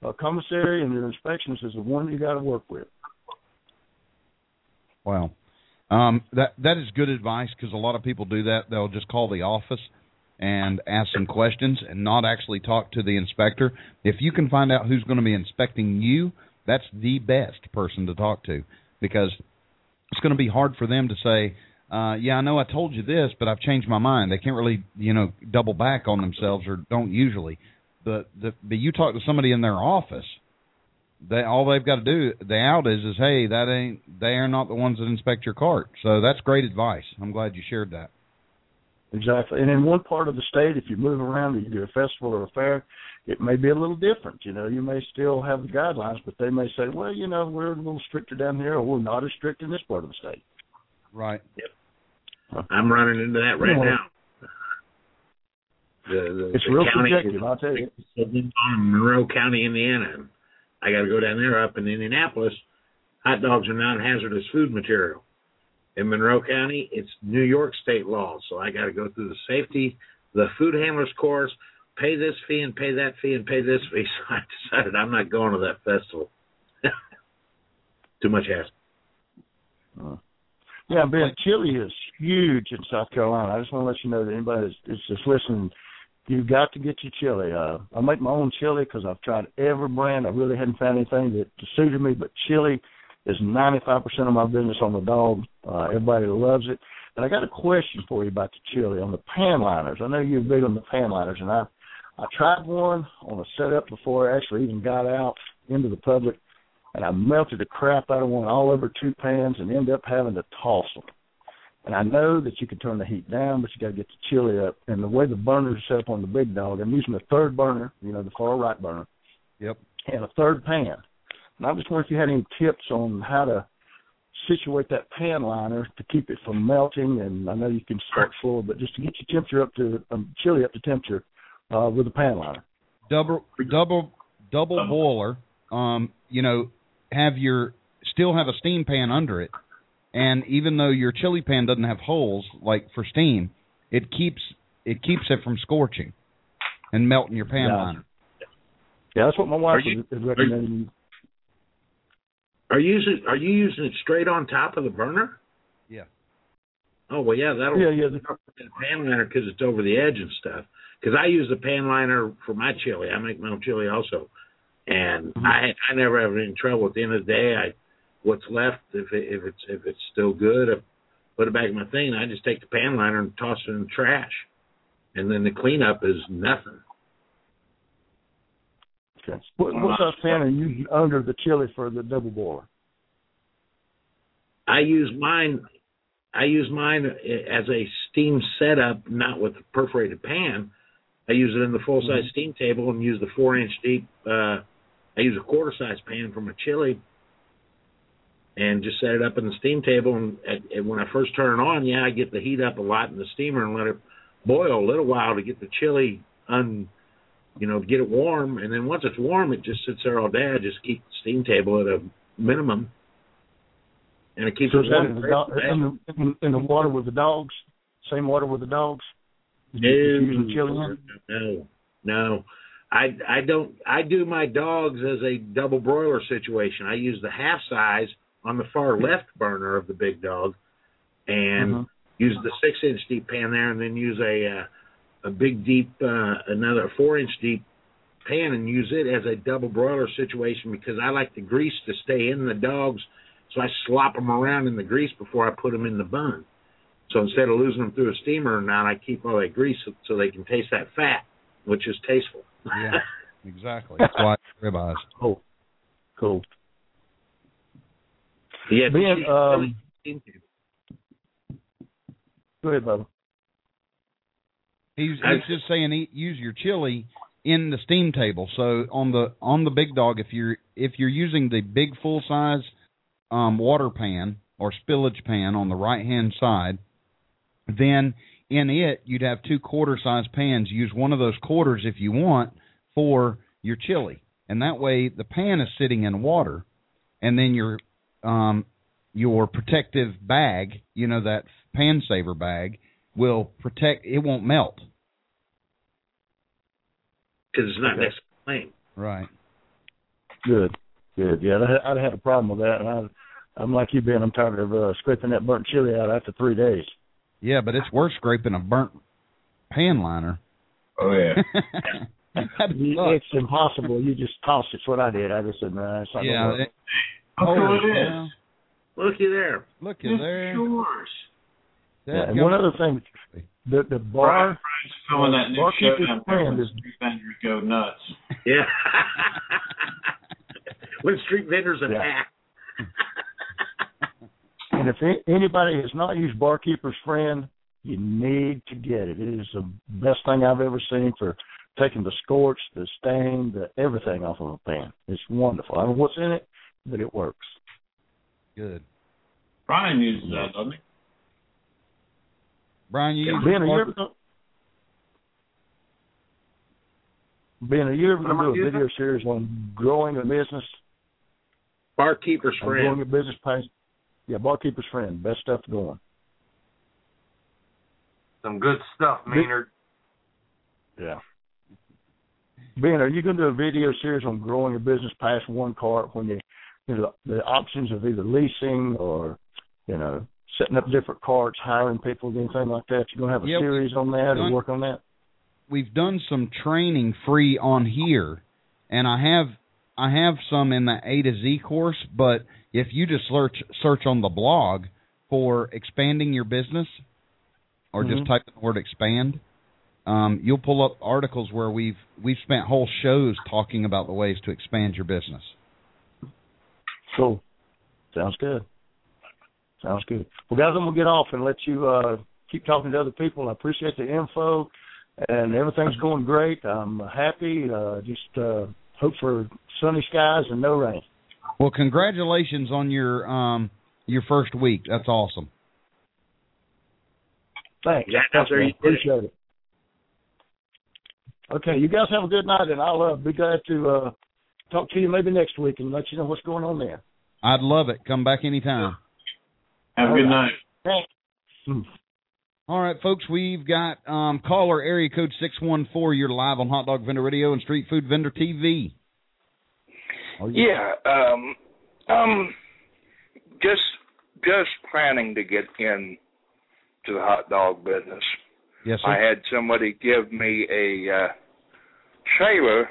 uh, commissary and your inspections is the one you got to work with. Wow. Um, that that is good advice because a lot of people do that. They'll just call the office and ask some questions and not actually talk to the inspector. If you can find out who's going to be inspecting you, that's the best person to talk to because it's going to be hard for them to say, uh, "Yeah, I know I told you this, but I've changed my mind." They can't really, you know, double back on themselves or don't usually. But the but you talk to somebody in their office, they all they've got to do the out is is hey that ain't they are not the ones that inspect your cart so that's great advice i'm glad you shared that Exactly. And in one part of the state, if you move around and you do a festival or a fair, it may be a little different. You know, you may still have the guidelines, but they may say, well, you know, we're a little stricter down here, or we're not as strict in this part of the state. right Yep. I'm running into that right Yeah. now. The, the, It's the real county subjective, I'll tell you. in Monroe County, Indiana. I got to go down there up in Indianapolis. Hot dogs are non-hazardous food material. In Monroe County, it's New York state law, so I got to go through the safety, the food handlers course, pay this fee and pay that fee and pay this fee. [laughs] So I decided I'm not going to that festival. [laughs] Too much hassle. Yeah, Ben, chili is huge in South Carolina. I just want to let you know that anybody that's, that's just listening, you've got to get your chili. Uh, I make my own chili because I've tried every brand. I really hadn't found anything that suited me, but chili is 95% of my business on the dog. Uh, everybody loves it. And I got a question for you about the chili on the pan liners. I know you're big on the pan liners, and I I tried one on a setup before I actually even got out into the public, and I melted the crap out of one all over two pans and ended up having to toss them. And I know that you can turn the heat down, but you got to get the chili up. And the way the burners are set up on the big dog, I'm using the third burner, you know, the far right burner, Yep. and a third pan. And I just wonder if you had any tips on how to situate that pan liner to keep it from melting. And I know you can start slow, but just to get your temperature up to um, chili up to temperature uh, with a pan liner. double double double boiler um you know have your still have a steam pan under it and even though your chili pan doesn't have holes like for steam it keeps it keeps it from scorching and melting your pan Yeah. liner Yeah, that's what my wife you- is is recommending. Are you using Are you using it straight on top of the burner? Yeah. Oh well, yeah, that'll Yeah, yeah. The, the pan liner because it's over the edge and stuff. Because I use the pan liner for my chili. I make my own chili also, and mm-hmm. I I never have any trouble. At the end of the day, I what's left if it, if it's if it's still good, I put it back in my thing. And I just take the pan liner and toss it in the trash, and then the cleanup is nothing. okay. What, what size pan are you using under the chili for the double boiler? I use mine. I use mine eh, as a steam setup, not with a perforated pan. I use it in the full size steam table and use the four inch deep. Uh, I use a quarter size pan for my chili, and just set it up in the steam table. And, and when I first turn it on, yeah, I get the heat up a lot in the steamer and let it boil a little while to get the chili un, you know, get it warm. And then once it's warm, it just sits there all day. I just keep the steam table at a minimum. And it keeps So it warm. in the, in, the, in the water with the dogs? Same water with the dogs? No, using chili in? no, no. I I don't. I do my dogs as a double broiler situation. I use the half size on the far left burner of the big dog, and Mhm. use the six inch deep pan there, and then use a uh, a big deep uh, another four inch deep pan and use it as a double broiler situation because I like the grease to stay in the dogs, so I slop them around in the grease before I put them in the bun. So instead of losing them through a steamer or not, I keep all that grease so, so they can taste that fat, which is tasteful. yeah [laughs] exactly that's why ribeyes Cool. Cool. yeah, Ben, um, steam- Go ahead, Bubba. He's he's just saying eat, use your chili in the steam table. So on the on the big dog, if you're if you're using the big full size um, water pan or spillage pan on the right hand side, then in it you'd have two quarter size pans. Use one of those quarters if you want for your chili, and that way the pan is sitting in water, and then your um, your protective bag, you know that pan saver bag, will protect. It won't melt. because it's not Okay. next to flame. Right. Good. Good. Yeah, I'd, I'd had a problem with that, and I, I'm like you, Ben. I'm tired of uh, scraping that burnt chili out after three days. Yeah, but it's worse scraping a burnt pan liner. Oh yeah. That'd You- suck. It's impossible. You just toss it. It's what I did. I just said, nah, it's not yeah. gonna it- Look holy who it is. cow. Looky there. Look at It's there. yours. That Yeah, and one other thing, the the bar. Brian Price filming that new show Barkeeper's down there Friend when is- street vendors go nuts. Yeah. [laughs] when street vendors attack. [laughs] And if anybody has not used Barkeeper's Friend, you need to get it. It is the best thing I've ever seen for taking the scorch, the stain, the everything off of a pan. It's wonderful. I don't know what's in it, but it works. Good. Brian uses that, doesn't he? Brian, you use Ben, are you ever gonna, Ben, are you ever What am I going to do a using? video series on growing a business? Barkeeper's friend. growing a business page? Yeah, Barkeeper's Friend. Best stuff going. Some good stuff, Maynard. Yeah. Ben, are you going to do a video series on growing your business past one cart when you, you know, the options of either leasing or, you know, setting up different carts, hiring people, anything like that? You going to have a Yeah, series on that or work on that? we've done some training free on here, and I have I have some in the A to Z course. But if you just search search on the blog for expanding your business, or just Mhm. type in the word expand, um, you'll pull up articles where we've we've spent whole shows talking about the ways to expand your business. Cool. Sounds good. Sounds good. Well, guys, I'm gonna get off and let you uh, keep talking to other people. I appreciate the info, and everything's going great. I'm happy. Uh, just uh, hope for sunny skies and no rain. Well, congratulations on your um your first week. That's awesome. Thanks. Yeah, Thanks, there man. Appreciate it. Okay, you guys have a good night, and I'll uh, be glad to uh, talk to you maybe next week and let you know what's going on there. I'd love it. Come back anytime. Have a good night. Thanks. All right, folks, we've got um, caller area code 614. You're live on Hot Dog Vendor Radio and Street Food Vendor TV. Yeah, um, um, just just planning to get in to the hot dog business. Yes, sir. I had somebody give me a uh, trailer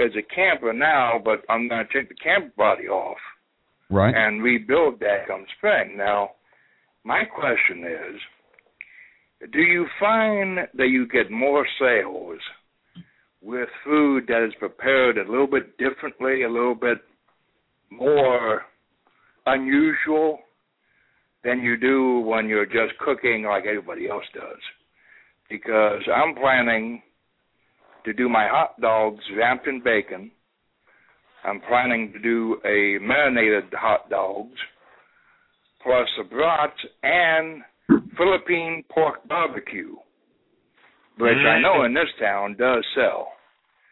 as a camper now, but I'm going to take the camper body off right. and rebuild that come spring. Now, my question is, do you find that you get more sales with food that is prepared a little bit differently, a little bit more unusual than you do when you're just cooking like everybody else does? Because I'm planning to do my hot dogs wrapped in bacon. I'm planning to do a marinated hot dogs plus a brat and Philippine pork barbecue, which I know in this town does sell.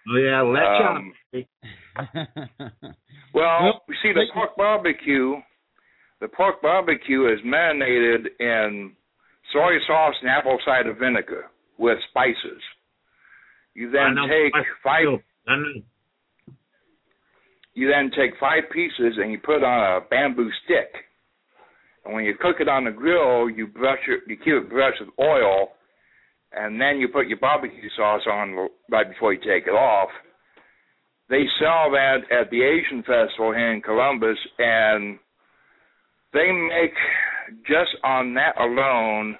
Oh yeah, let Um, [laughs] [laughs] Well, Well, you see, the pork barbecue, the pork barbecue is marinated in soy sauce and apple cider vinegar with spices. You then take five. know. I know. You then take five pieces and you put on a bamboo stick. And when you cook it on the grill, you brush it, you keep it brushed with oil, and then you put your barbecue sauce on right before you take it off. They sell that at the Asian Festival here in Columbus, and they make just on that alone.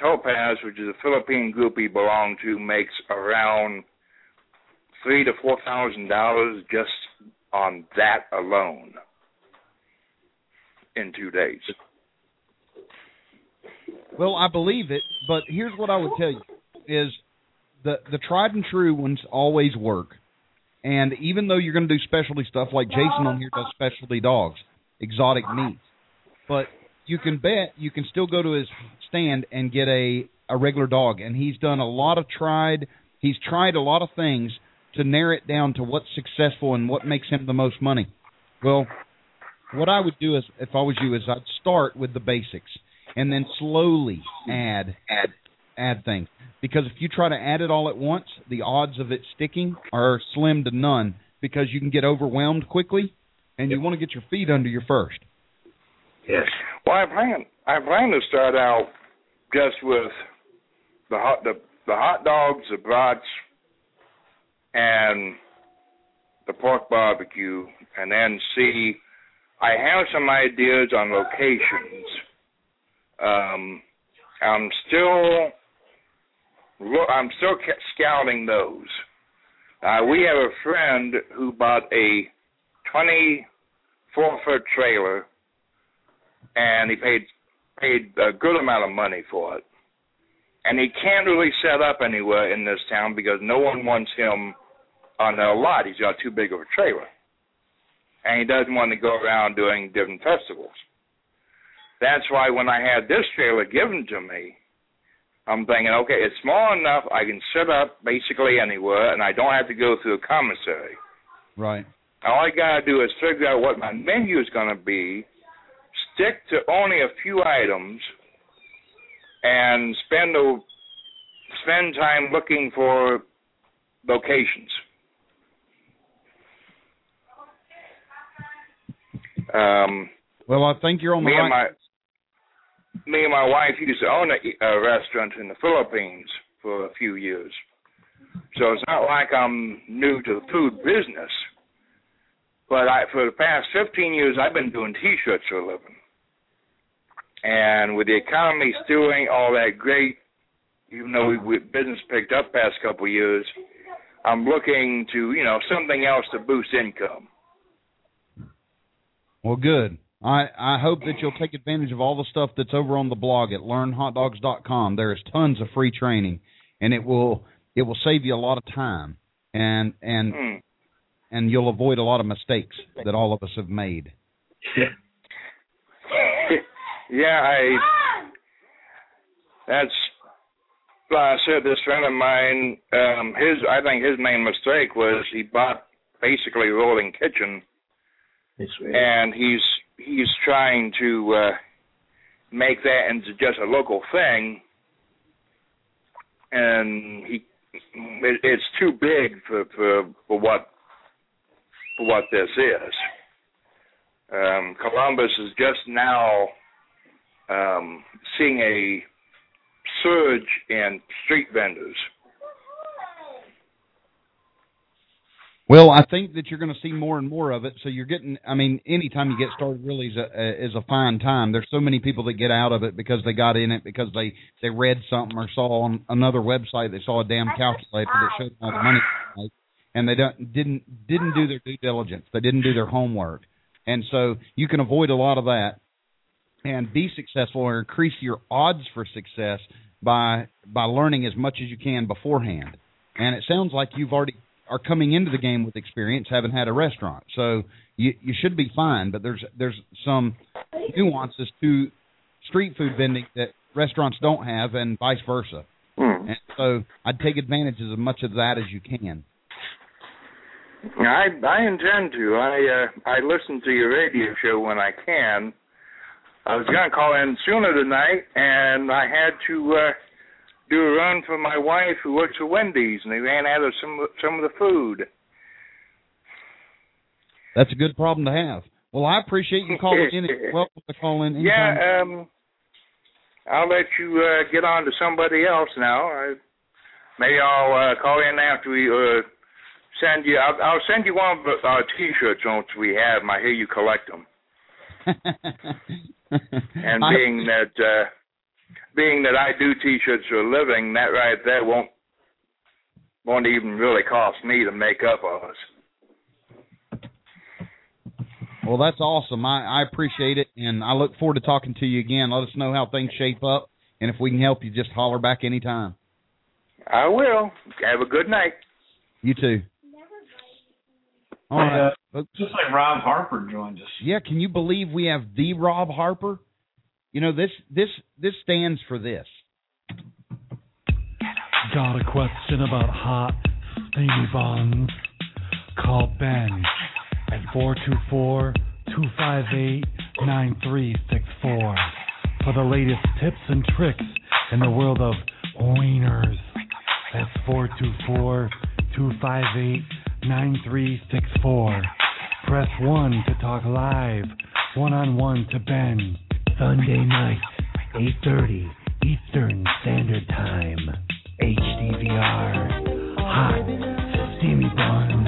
Topaz, which is a Philippine group we belong to, makes around three to four thousand dollars just on that alone in two days. Well, I believe it, but here's what I would tell you: is the the tried and true ones always work, and even though you're going to do specialty stuff like Jason on here does specialty dogs, exotic meats, but you can bet you can still go to his stand and get a a regular dog, and he's done a lot of tried. He's tried a lot of things to narrow it down to what's successful and what makes him the most money. Well, what I would do is, if I was you, is I'd start with the basics and then slowly add add add things. Because if you try to add it all at once, the odds of it sticking are slim to none because you can get overwhelmed quickly and you want to get your feet under you first. Yes. Well, I plan I plan to start out just with the hot the the hot dogs, the brats, and the pork barbecue, and then see. I have some ideas on locations. Um, I'm still I'm still scouting those. Uh, we have a friend who bought a 24 foot trailer, and he paid paid a good amount of money for it. And he can't really set up anywhere in this town because no one wants him on their lot. He's got too big of a trailer. And he doesn't want to go around doing different festivals. That's why when I had this trailer given to me, I'm thinking, okay, it's small enough I can set up basically anywhere and I don't have to go through a commissary. Right. All I gotta do is figure out what my menu is gonna be, stick to only a few items, and spend a spend time looking for locations. Um, Well, I think you're on the right. Me and my wife used to own a, a restaurant in the Philippines for a few years, so it's not like I'm new to the food business. But I, for the past 15 years, I've been doing T-shirts for a living, and with the economy still ain't all that great, even though we, we business picked up past couple of years, I'm looking to you know something else to boost income. Well, good. I I hope that you'll take advantage of all the stuff that's over on the blog at learnhotdogs.com. There is tons of free training, and it will it will save you a lot of time, and and Hmm. and you'll avoid a lot of mistakes that all of us have made. yeah, yeah I. That's. Well, I said this friend of mine. Um, his, I think his main mistake was he bought basically a Rolling Kitchen, and he's he's trying to uh, make that into just a local thing, and he it, it's too big for for for what for what this is. Um, Columbus is just now um, seeing a surge in street vendors. Well, I think that you're going to see more and more of it. So you're getting. I mean, anytime you get started, really is a is a fine time. There's so many people that get out of it because they got in it because they they read something or saw on another website they saw a damn calculator that showed them all the money, make, and they don't didn't didn't do their due diligence. They didn't do their homework, and so you can avoid a lot of that and be successful or increase your odds for success by by learning as much as you can beforehand. And it sounds like you've already are coming into the game with experience, having had a restaurant. So you you should be fine. But there's there's some nuances to street food vending that restaurants don't have, and vice versa. Hmm. And so I'd take advantage of as much of that as you can. I I intend to. I uh, I listen to your radio show when I can. I was gonna call in sooner tonight, and I had to uh, do a run for my wife who works at Wendy's, and they ran out of some some of the food. That's a good problem to have. Well, I appreciate you calling in. [laughs] Welcome to call in. anytime. Yeah, um, I'll let you uh, get on to somebody else now. I, maybe I'll uh, call in after we uh, send you. I'll, I'll send you one of our T-shirts once we have them. I hear you collect them. [laughs] And being that uh, being that I do T-shirts for a living, that right there won't won't even really cost me to make up us. Well, that's awesome. I, I appreciate it, and I look forward to talking to you again. Let us know how things shape up, and if we can help you, just holler back anytime. I will. Have a good night. You too. All Hey, right. uh, just like Rob Harper joined us. Yeah, can you believe we have the Rob Harper? You know this this this stands for this. Got a question about hot, steamy buns? Call Ben at 424-258-9364 for the latest tips and tricks in the world of wieners. That's 424-258-9364. Press 1 to talk live, one-on-one to Ben. Sunday night, 8.30 Eastern Standard Time. HDVR. Hot, steamy buns.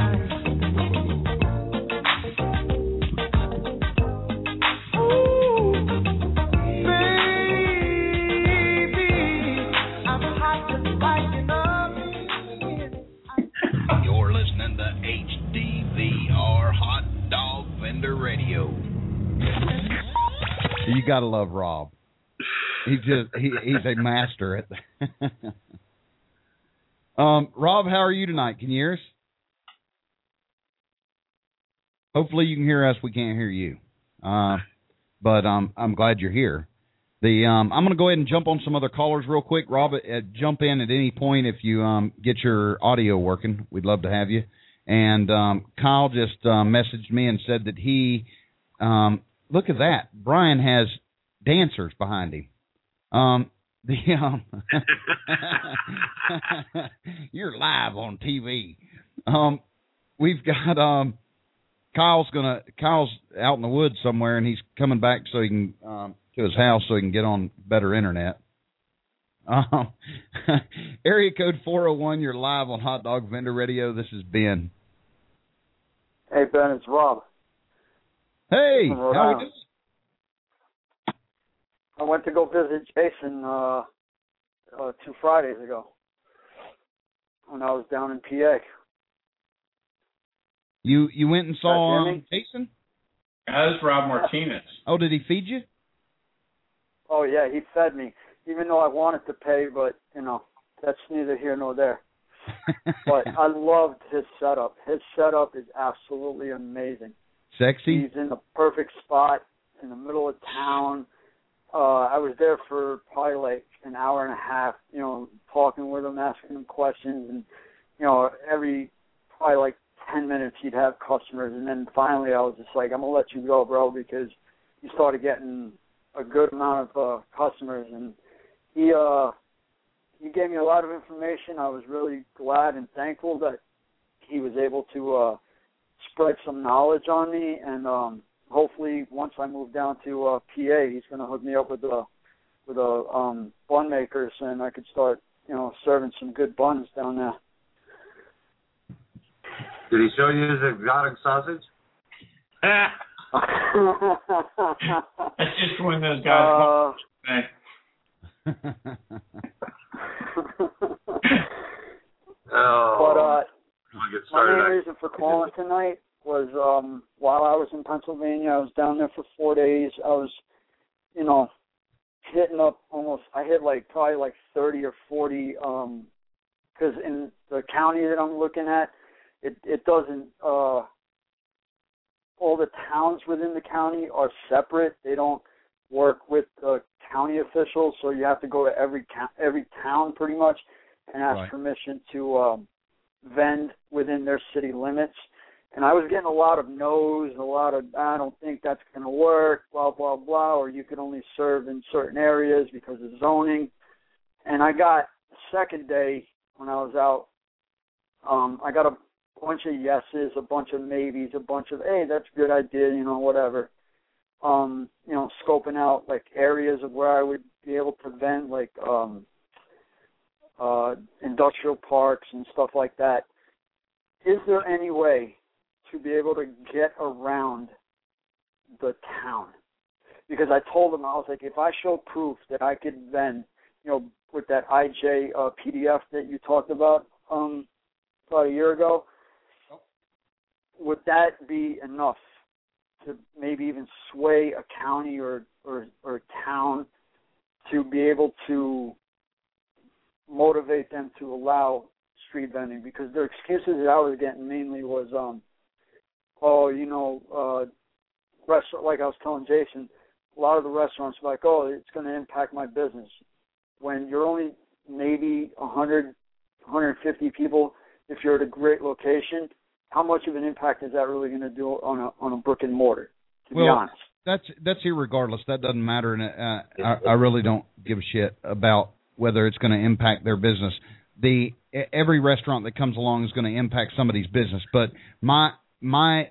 You got to love Rob. He just he he's a master at [laughs] Um Rob, how are you tonight? Can you hear us? Hopefully you can hear us. We can't hear you. Uh but um I'm glad you're here. The um I'm going to go ahead and jump on some other callers real quick. Rob, uh, jump in at any point if you um get your audio working. We'd love to have you. And um Kyle just uh, messaged me and said that he um look at that. Brian has dancers behind him. Um, [laughs] the um, [laughs] you're live on TV. Um, we've got um, Kyle's gonna Kyle's out in the woods somewhere, and he's coming back so he can um to his house so he can get on better internet. Um, [laughs] area code four zero one. You're live on Hot Dog Vendor Radio. This is Ben. Hey Ben, it's Rob. Hey, From Rhode how we Island. doing? I went to go visit Jason uh, uh two Fridays ago when I was down in PA. You you went and saw um, Jason? That's Rob Martinez. Oh, did he feed you? Oh yeah, he fed me, even though I wanted to pay, but you know that's neither here nor there. [laughs] but I loved his setup. His setup is absolutely amazing. Sexy. He's in the perfect spot in the middle of town. Uh, I was there for probably like an hour and a half, you know, talking with him, asking him questions, and you know, every probably like ten minutes he'd have customers, and then finally I was just like, I'm gonna let you go, bro, because he started getting a good amount of uh, customers, and he uh, he gave me a lot of information. I was really glad and thankful that he was able to uh, spread some knowledge on me, and um, hopefully once I move down to uh, PA, he's going to hook me up with a with a um, bun makers, and I could start you know serving some good buns down there. Did he show you his exotic sausage? [laughs] That's just when those guys. Uh, [laughs] Oh. but uh, Get my main reason for calling tonight was um while I was in Pennsylvania, I was down there for four days. I was, you know, hitting up almost. I hit like probably like thirty or forty. Um, because in the county that I'm looking at, it it doesn't. uh All the towns within the county are separate. They don't work with the county officials, so you have to go to every every town pretty much and ask Right. permission to um vend within their city limits. And I was getting a lot of no's, a lot of I don't think that's going to work, blah blah blah, or you can only serve in certain areas because of zoning. And I got second day when I was out, um, I got a bunch of yeses, a bunch of maybes, a bunch of hey, that's a good idea, you know, whatever. Um, you know, scoping out like areas of where I would be able to vend, like um, uh, industrial parks and stuff like that. Is there any way to be able to get around the town? Because I told them I was like, if I show proof that I could then, you know, with that IJ uh, PDF that you talked about um, about a year ago, would that be enough to maybe even sway a county or or, or town to be able to motivate them to allow street vending because their excuses that I was getting mainly was um oh you know uh restaurant like I was telling Jason a lot of the restaurants were like oh it's going to impact my business. When you're only maybe a hundred, hundred fifty people if you're at a great location how much of an impact is that really going to do on a on a brick and mortar to be Well, honest? That's that's irregardless. That doesn't matter, and uh, I, I really don't give a shit about whether it's going to impact their business. The every restaurant that comes along is going to impact somebody's business. But my my,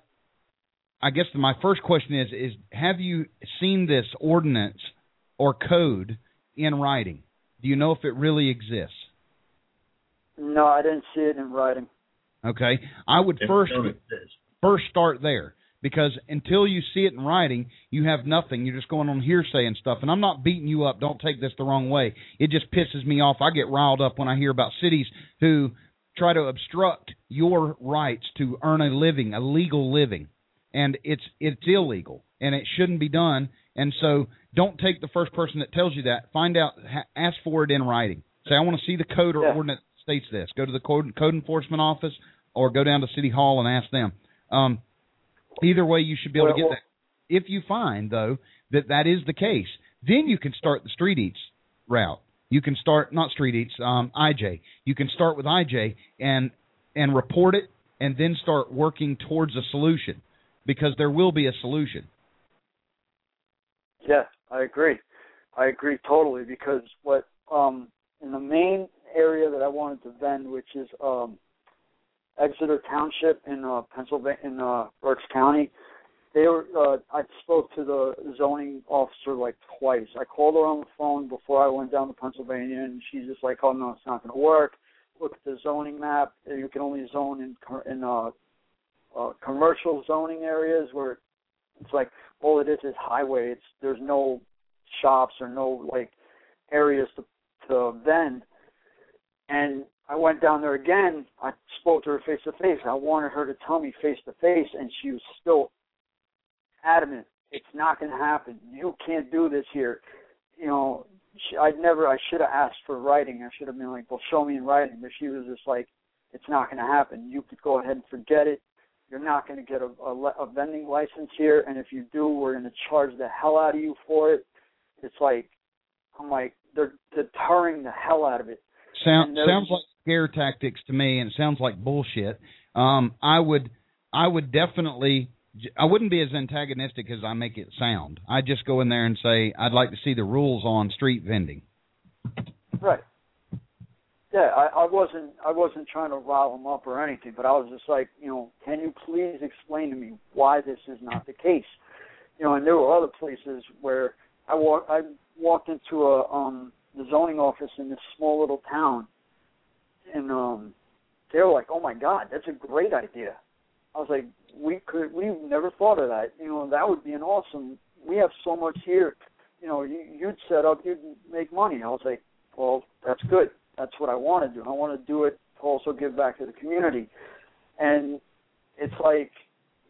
I guess my first question is is have you seen this ordinance or code in writing? Do you know if it really exists? no I didn't see it in writing Okay, I would first first start there because until you see it in writing, you have nothing. You're just going on hearsay and stuff. And I'm not beating you up. Don't take this the wrong way. It just pisses me off. I get riled up when I hear about cities who try to obstruct your rights to earn a living, a legal living, and it's it's illegal and it shouldn't be done. And so, don't take the first person that tells you that. Find out, ha- ask for it in writing. Say, I want to see the code or Yeah. ordinance that states this. Go to the code, code enforcement office or go down to city hall and ask them. Um, either way, you should be able to Well, get that. If you find though that that is the case, then you can start the street eats route. You can start not street eats, um, IJ. You can start with IJ and and report it, and then start working towards a solution because there will be a solution. Yeah, I agree. I agree totally because what um in the main area that I wanted to vend, which is um Exeter Township in uh Pennsylvania in uh Berks County, they were uh I spoke to the zoning officer like twice. I called her on the phone before I went down to Pennsylvania and she's just like, "Oh no, it's not going to work. Look at the zoning map. You can only zone in in uh uh commercial zoning areas where it's like all it is is highway. It's there's no shops or no like areas to to vend. And I went down there again. I spoke to her face to face. I wanted her to tell me face to face, and she was still adamant. It's not going to happen. You can't do this here. You know, she, I'd never. I should have asked for writing. I should have been like, "Well, show me in writing." But she was just like, "It's not going to happen. You could go ahead and forget it. You're not going to get a, a, a vending license here, and if you do, we're going to charge the hell out of you for it." It's like, I'm like, they're deterring the hell out of it. Sound, sounds like scare tactics to me, and it sounds like bullshit. Um, I would, I would definitely, I wouldn't be as antagonistic as I make it sound. I'd just go in there and say, I'd like to see the rules on street vending. Right. Yeah, I, I wasn't I wasn't trying to rile them up or anything, but I was just like, you know, can you please explain to me why this is not the case? You know, and there were other places where I walk I walked into a um the zoning office in this small little town and um they were like, Oh my god, that's a great idea. I was like, We could we've never thought of that. You know, that would be an awesome we have so much here. You know, you you'd set up, you'd make money. I was like, Well, that's good that's what I want to do. I want to do it to also give back to the community. And it's like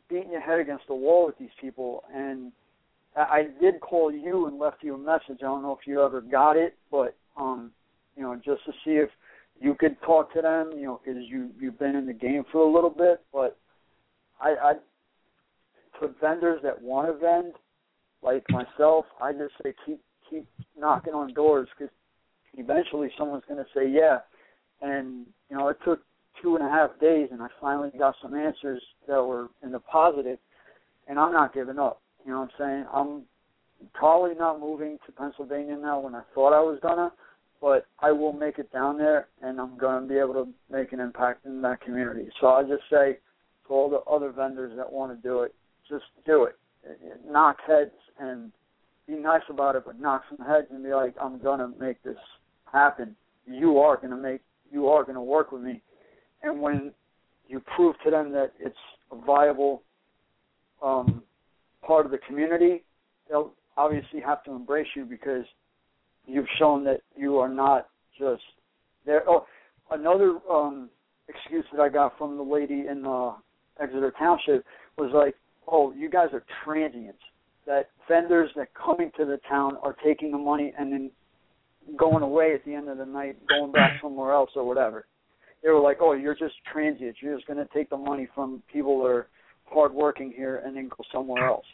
beating your head against the wall with these people. And I, did call you and left you a message. I don't know if you ever got it, but um, you know, just to see if you could talk to them, you know, because you you've been in the game for a little bit. But I, I to vendors that want to vend, like myself, I just say keep keep knocking on doors because eventually someone's going to say yeah. And you know, it took two and a half days, and I finally got some answers that were in the positive, and I'm not giving up. You know what I'm saying? I'm probably not moving to Pennsylvania now when I thought I was gonna, but I will make it down there, and I'm to be able to make an impact in that community. So I just say to all the other vendors that want to do it, just do it. Knock heads and be nice about it, but knock some heads and be like, I'm gonna make this happen. You are gonna make, you are gonna work with me. And when you prove to them that it's a viable um, part of the community, they'll obviously have to embrace you because you've shown that you are not just there. Oh, another um, excuse that I got from the lady in uh, Exeter Township was like, "Oh, you guys are transients. That vendors that coming to the town are taking the money and then going away at the end of the night, going back [clears throat] somewhere else or whatever." They were like, "Oh, you're just transients. You're just going to take the money from people that are hardworking here and then go somewhere else."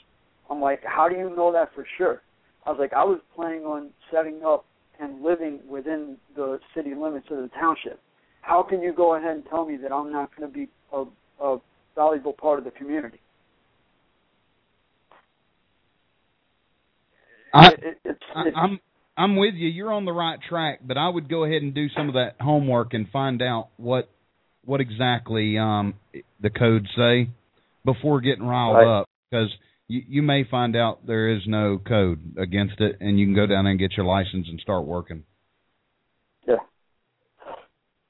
I'm like, "How do you know that for sure?" I was like, "I was planning on setting up and living within the city limits of the township. How can you go ahead and tell me that I'm not going to be a, a valuable part of the community?" I, It- it- it's, it's, I'm I'm with you. You're on the right track, but I would go ahead and do some of that homework and find out what what exactly um the codes say before getting riled Right. up because you you may find out there is no code against it and you can go down and get your license and start working. Yeah.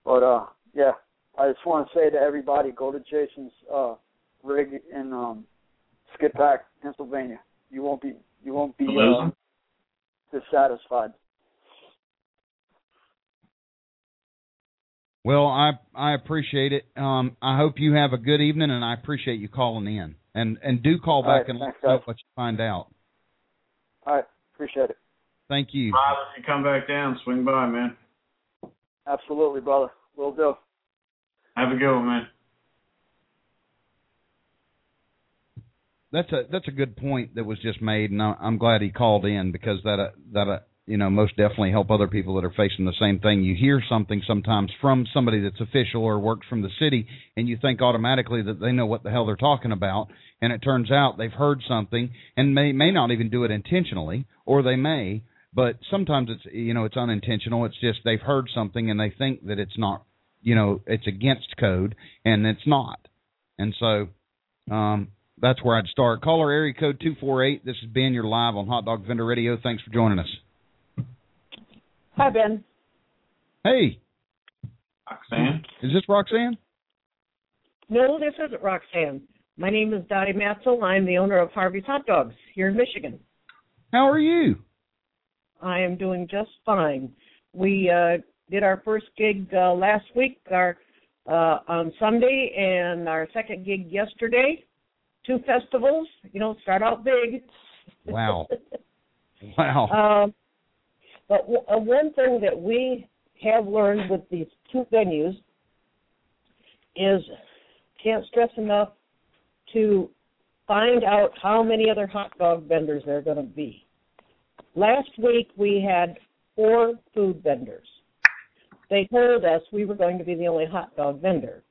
But uh yeah, I just want to say to everybody, go to Jason's uh rig in um Skippack, Pennsylvania. You won't be you won't be uh, dissatisfied. Well, I I appreciate it. Um I hope you have a good evening and I appreciate you calling in. And and do call back right, and let us know what you find out. All right, appreciate it. Thank you. Rob, if you come back down, swing by, man. Absolutely, brother. Will do. Have a good one, man. That's a that's a good point that was just made, and I- I'm glad he called in because that uh, that uh, you know most definitely help other people that are facing the same thing. You hear something sometimes from somebody that's official or works from the city, and you think automatically that they know what the hell they're talking about, and it turns out they've heard something and may may not even do it intentionally, or they may, but sometimes it's you know it's unintentional. It's just they've heard something and they think that it's not you know it's against code, and it's not, and so. Um, that's where I'd start. Caller area code two four eight. This is Ben. You're live on Hot Dog Vendor Radio. Thanks for joining us. Hi, Ben. Hey, Roxanne. is this Roxanne? No, this isn't Roxanne. My name is Dottie Matzel. I'm the owner of Harvey's Hot Dogs here in Michigan. How are you? I am doing just fine. We uh, did our first gig uh, last week, our uh, on Sunday, and our second gig yesterday. two festivals. You know, start out big. Wow. [laughs] Wow. Um, but uh, one thing that we have learned with these two venues is can't stress enough to find out how many other hot dog vendors there are going to be. Last week we had four food vendors. They told us we were going to be the only hot dog vendor.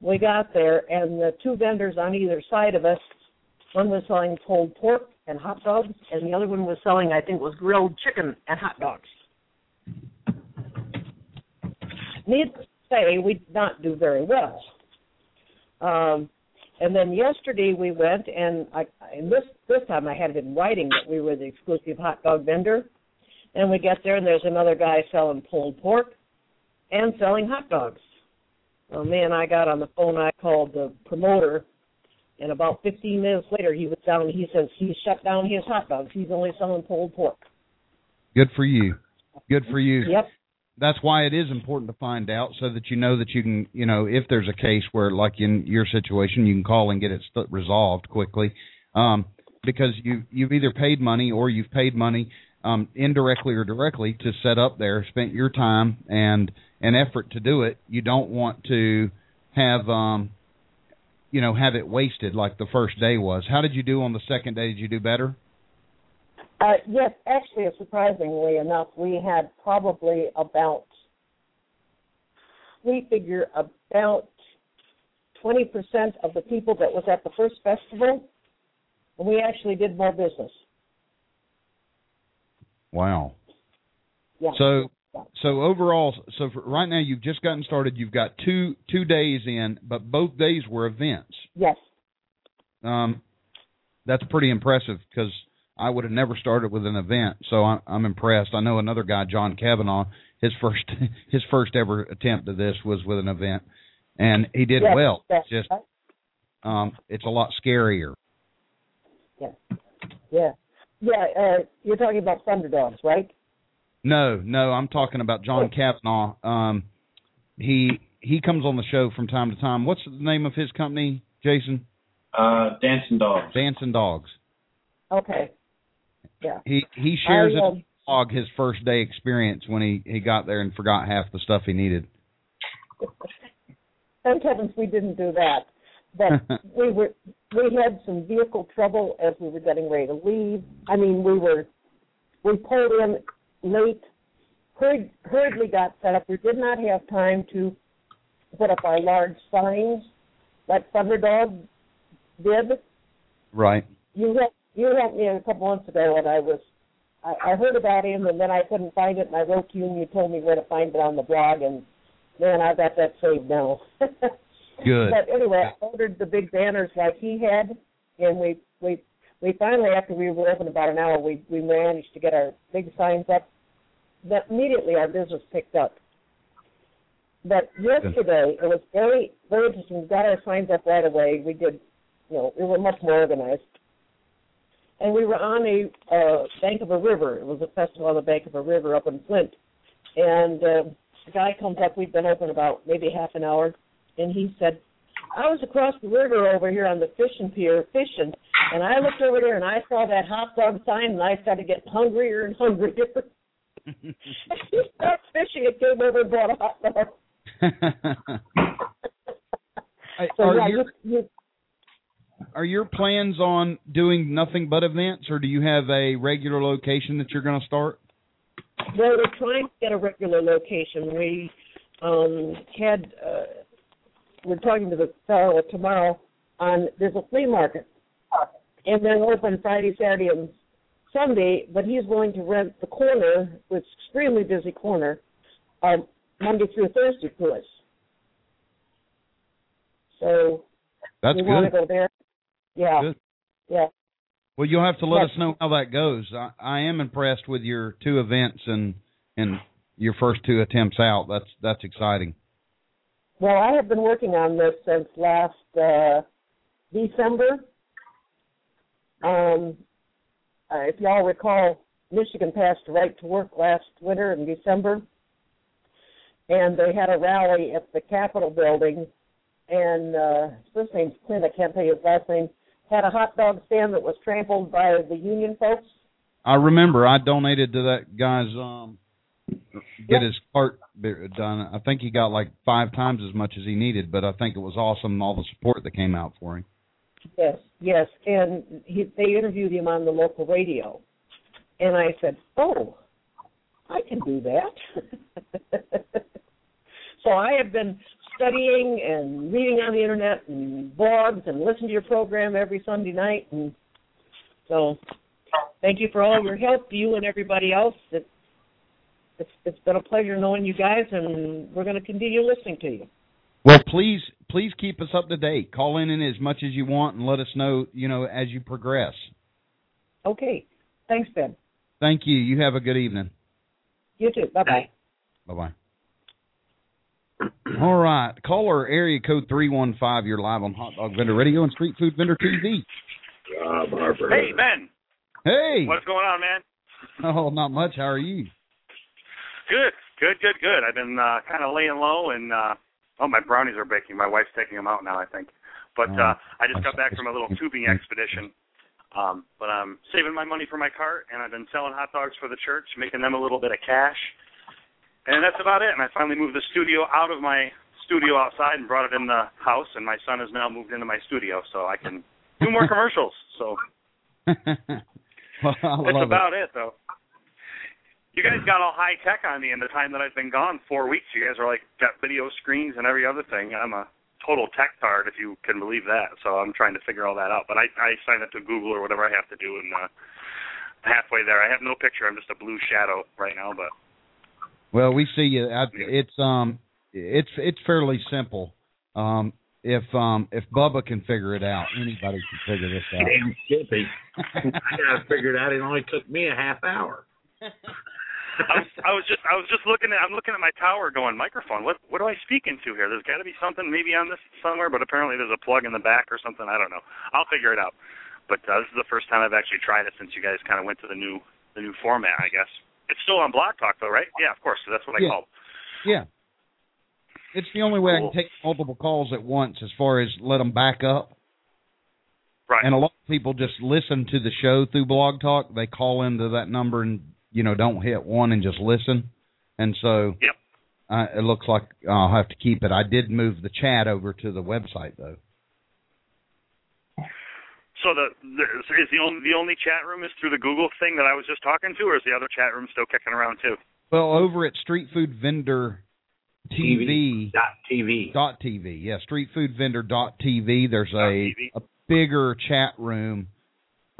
We got there, and the two vendors on either side of us, one was selling pulled pork and hot dogs, and the other one was selling, I think, was grilled chicken and hot dogs. Needless to say, we did not do very well. Um, and then yesterday we went, and I, and this this time I had it in writing that we were the exclusive hot dog vendor. And we get there, and there's another guy selling pulled pork and selling hot dogs. Oh man, I got on the phone. I called the promoter, and about 15 minutes later, he was down. He says he shut down his hot dogs. He's only selling pulled pork. Good for you. Good for you. Yep. That's why it is important to find out so that you know that you can, you know, if there's a case where, like in your situation, you can call and get it st- resolved quickly, um, because you you've either paid money or you've paid money um, indirectly or directly to set up there, spent your time and an effort to do it. You don't want to have, um, you know, have it wasted like the first day was. How did you do on the second day? Did you do better? Uh, yes, actually, surprisingly enough, we had probably about, we figure about 20% of the people that was at the first festival, and we actually did more business. Wow. Yeah. So so overall, so for right now you've just gotten started. You've got two two days in, but both days were events. Yes. Um, that's pretty impressive because I would have never started with an event. So I'm, I'm impressed. I know another guy, John Kavanaugh. His first [laughs] his first ever attempt at this was with an event, and he did Yes, well. yes. Just um, it's a lot scarier. Yeah. Yeah. Yeah. Uh, you're talking about Thunderdogs, right? No, no, I'm talking about John Kavanaugh. Um, he he comes on the show from time to time. What's the name of his company, Jason? Uh, Dancing Dogs. Dancing Dogs. Okay. Yeah. He he shares I, um, his blog his first day experience when he he got there and forgot half the stuff he needed. [laughs] Thank heavens we didn't do that. But [laughs] we were we had some vehicle trouble as we were getting ready to leave. I mean, we were we pulled in late, hurried, hurriedly got set up. We did not have time to put up our large signs like Thunderdog did. Right. You helped you helped me a couple months ago, when I was I, I heard about him, and then I couldn't find it, and I wrote to you, and you told me where to find it on the blog, and man, I got that saved now. [laughs] Good. But anyway, I ordered the big banners like he had, and we we we finally, after we were open about an hour, we we managed to get our big signs up. That immediately our business picked up. But yesterday it was very very interesting. We got our signs up right away. We did, you know, we were much more organized. And we were on a uh, bank of a river. It was a festival on the bank of a river up in Flint. And uh, the guy comes up. We'd been open about maybe half an hour, and he said, I was across the river over here on the fishing pier fishing, and I looked over there and I saw that hot dog sign, and I started getting hungrier and hungrier. [laughs] he stopped fishing and came over and bought a hot dog. [laughs] [laughs] so are yeah, your you, you, are your plans on doing nothing but events, or do you have a regular location that you're going to start? well, we're trying to get a regular location. We um had uh, we're talking to the fellow tomorrow on there's a flea market and they're open Friday, Saturday, and Sunday, but he's willing to rent the corner, which is extremely busy corner, um, Monday through Thursday to us. So That's we want to good. go there. Yeah, Good. yeah. Well, you'll have to let Yes. us know how that goes. I, I am impressed with your two events and and your first two attempts out. That's that's exciting. Well, I have been working on this since last uh, December. Um, uh, if y'all recall, Michigan passed right to work last winter in December, and they had a rally at the Capitol building and uh, his name's Clint. I can't tell you his last name. Had a hot dog stand that was trampled by the union folks. I remember I donated to that guy's um get his cart done. I think he got like five times as much as he needed, but I think it was awesome all the support that came out for him. Yes, yes, and he, they interviewed him on the local radio, and I said, "Oh, I can do that." [laughs] so I have been studying and reading on the internet and blogs and listening to your program every Sunday night, and so thank you for all your help, you and everybody else. It's it's been a pleasure knowing you guys, and we're going to continue listening to you. Well, please please keep us up to date. Call in, in as much as you want and let us know, you know, as you progress. Okay, thanks, Ben. Thank you. You have a good evening. You too. Bye bye. Bye bye. All right. Caller area code three one five. You're live on Hot Dog Vendor Radio and Street Food Vendor TV. Rob Harper. Hey, Ben. Hey. What's going on, man? Oh, not much. How are you? Good, good, good, good. I've been uh, kind of laying low, and uh, oh, my brownies are baking. My wife's taking them out now, I think. But uh, I just got back from a little tubing expedition. Um, but I'm saving my money for my cart, and I've been selling hot dogs for the church, making them a little bit of cash. And that's about it. And I finally moved the studio out of my studio outside and brought it in the house, and my son has now moved into my studio, so I can do more commercials. So [laughs] well, that's about it. though. You guys got all high tech on me in the time that I've been gone. Four weeks. You guys are like got video screens and every other thing. I'm a total tech tard, if you can believe that. So I'm trying to figure all that out. But I I sign up to Google or whatever I have to do, and uh, halfway there. I have no picture. I'm just a blue shadow right now. But Well, we see you. I, it's um, it's it's fairly simple. Um, if um, if Bubba can figure it out, anybody can figure this out. Damn Skippy. [laughs] I got to figure it out. It only took me a half hour. [laughs] I was, I was just I was just looking at I'm looking at my tower going microphone. What what do I speak into here? There's got to be something maybe on this somewhere, but apparently there's a plug in the back or something. I don't know. I'll figure it out. But uh, this is the first time I've actually tried it since you guys kind of went to the new the new format. I guess it's still on Blog Talk though, right? Yeah, of course. That's what I Yeah. called. Yeah. It's the only way I can take multiple calls at once as far as let them back up. Right. And a lot of people just listen to the show through Blog Talk. They call into that number and you know don't hit one and just listen. And so Yep. uh, it looks like I'll have to keep it. I did move the chat over to the website though. So the, the is the only the only chat room is through the Google thing that I was just talking to, or is the other chat room still kicking around too? Well, over at Street Food Vendor TV dot TV dot TV, yeah, Street Food Vendor dot TV. There's a a bigger chat room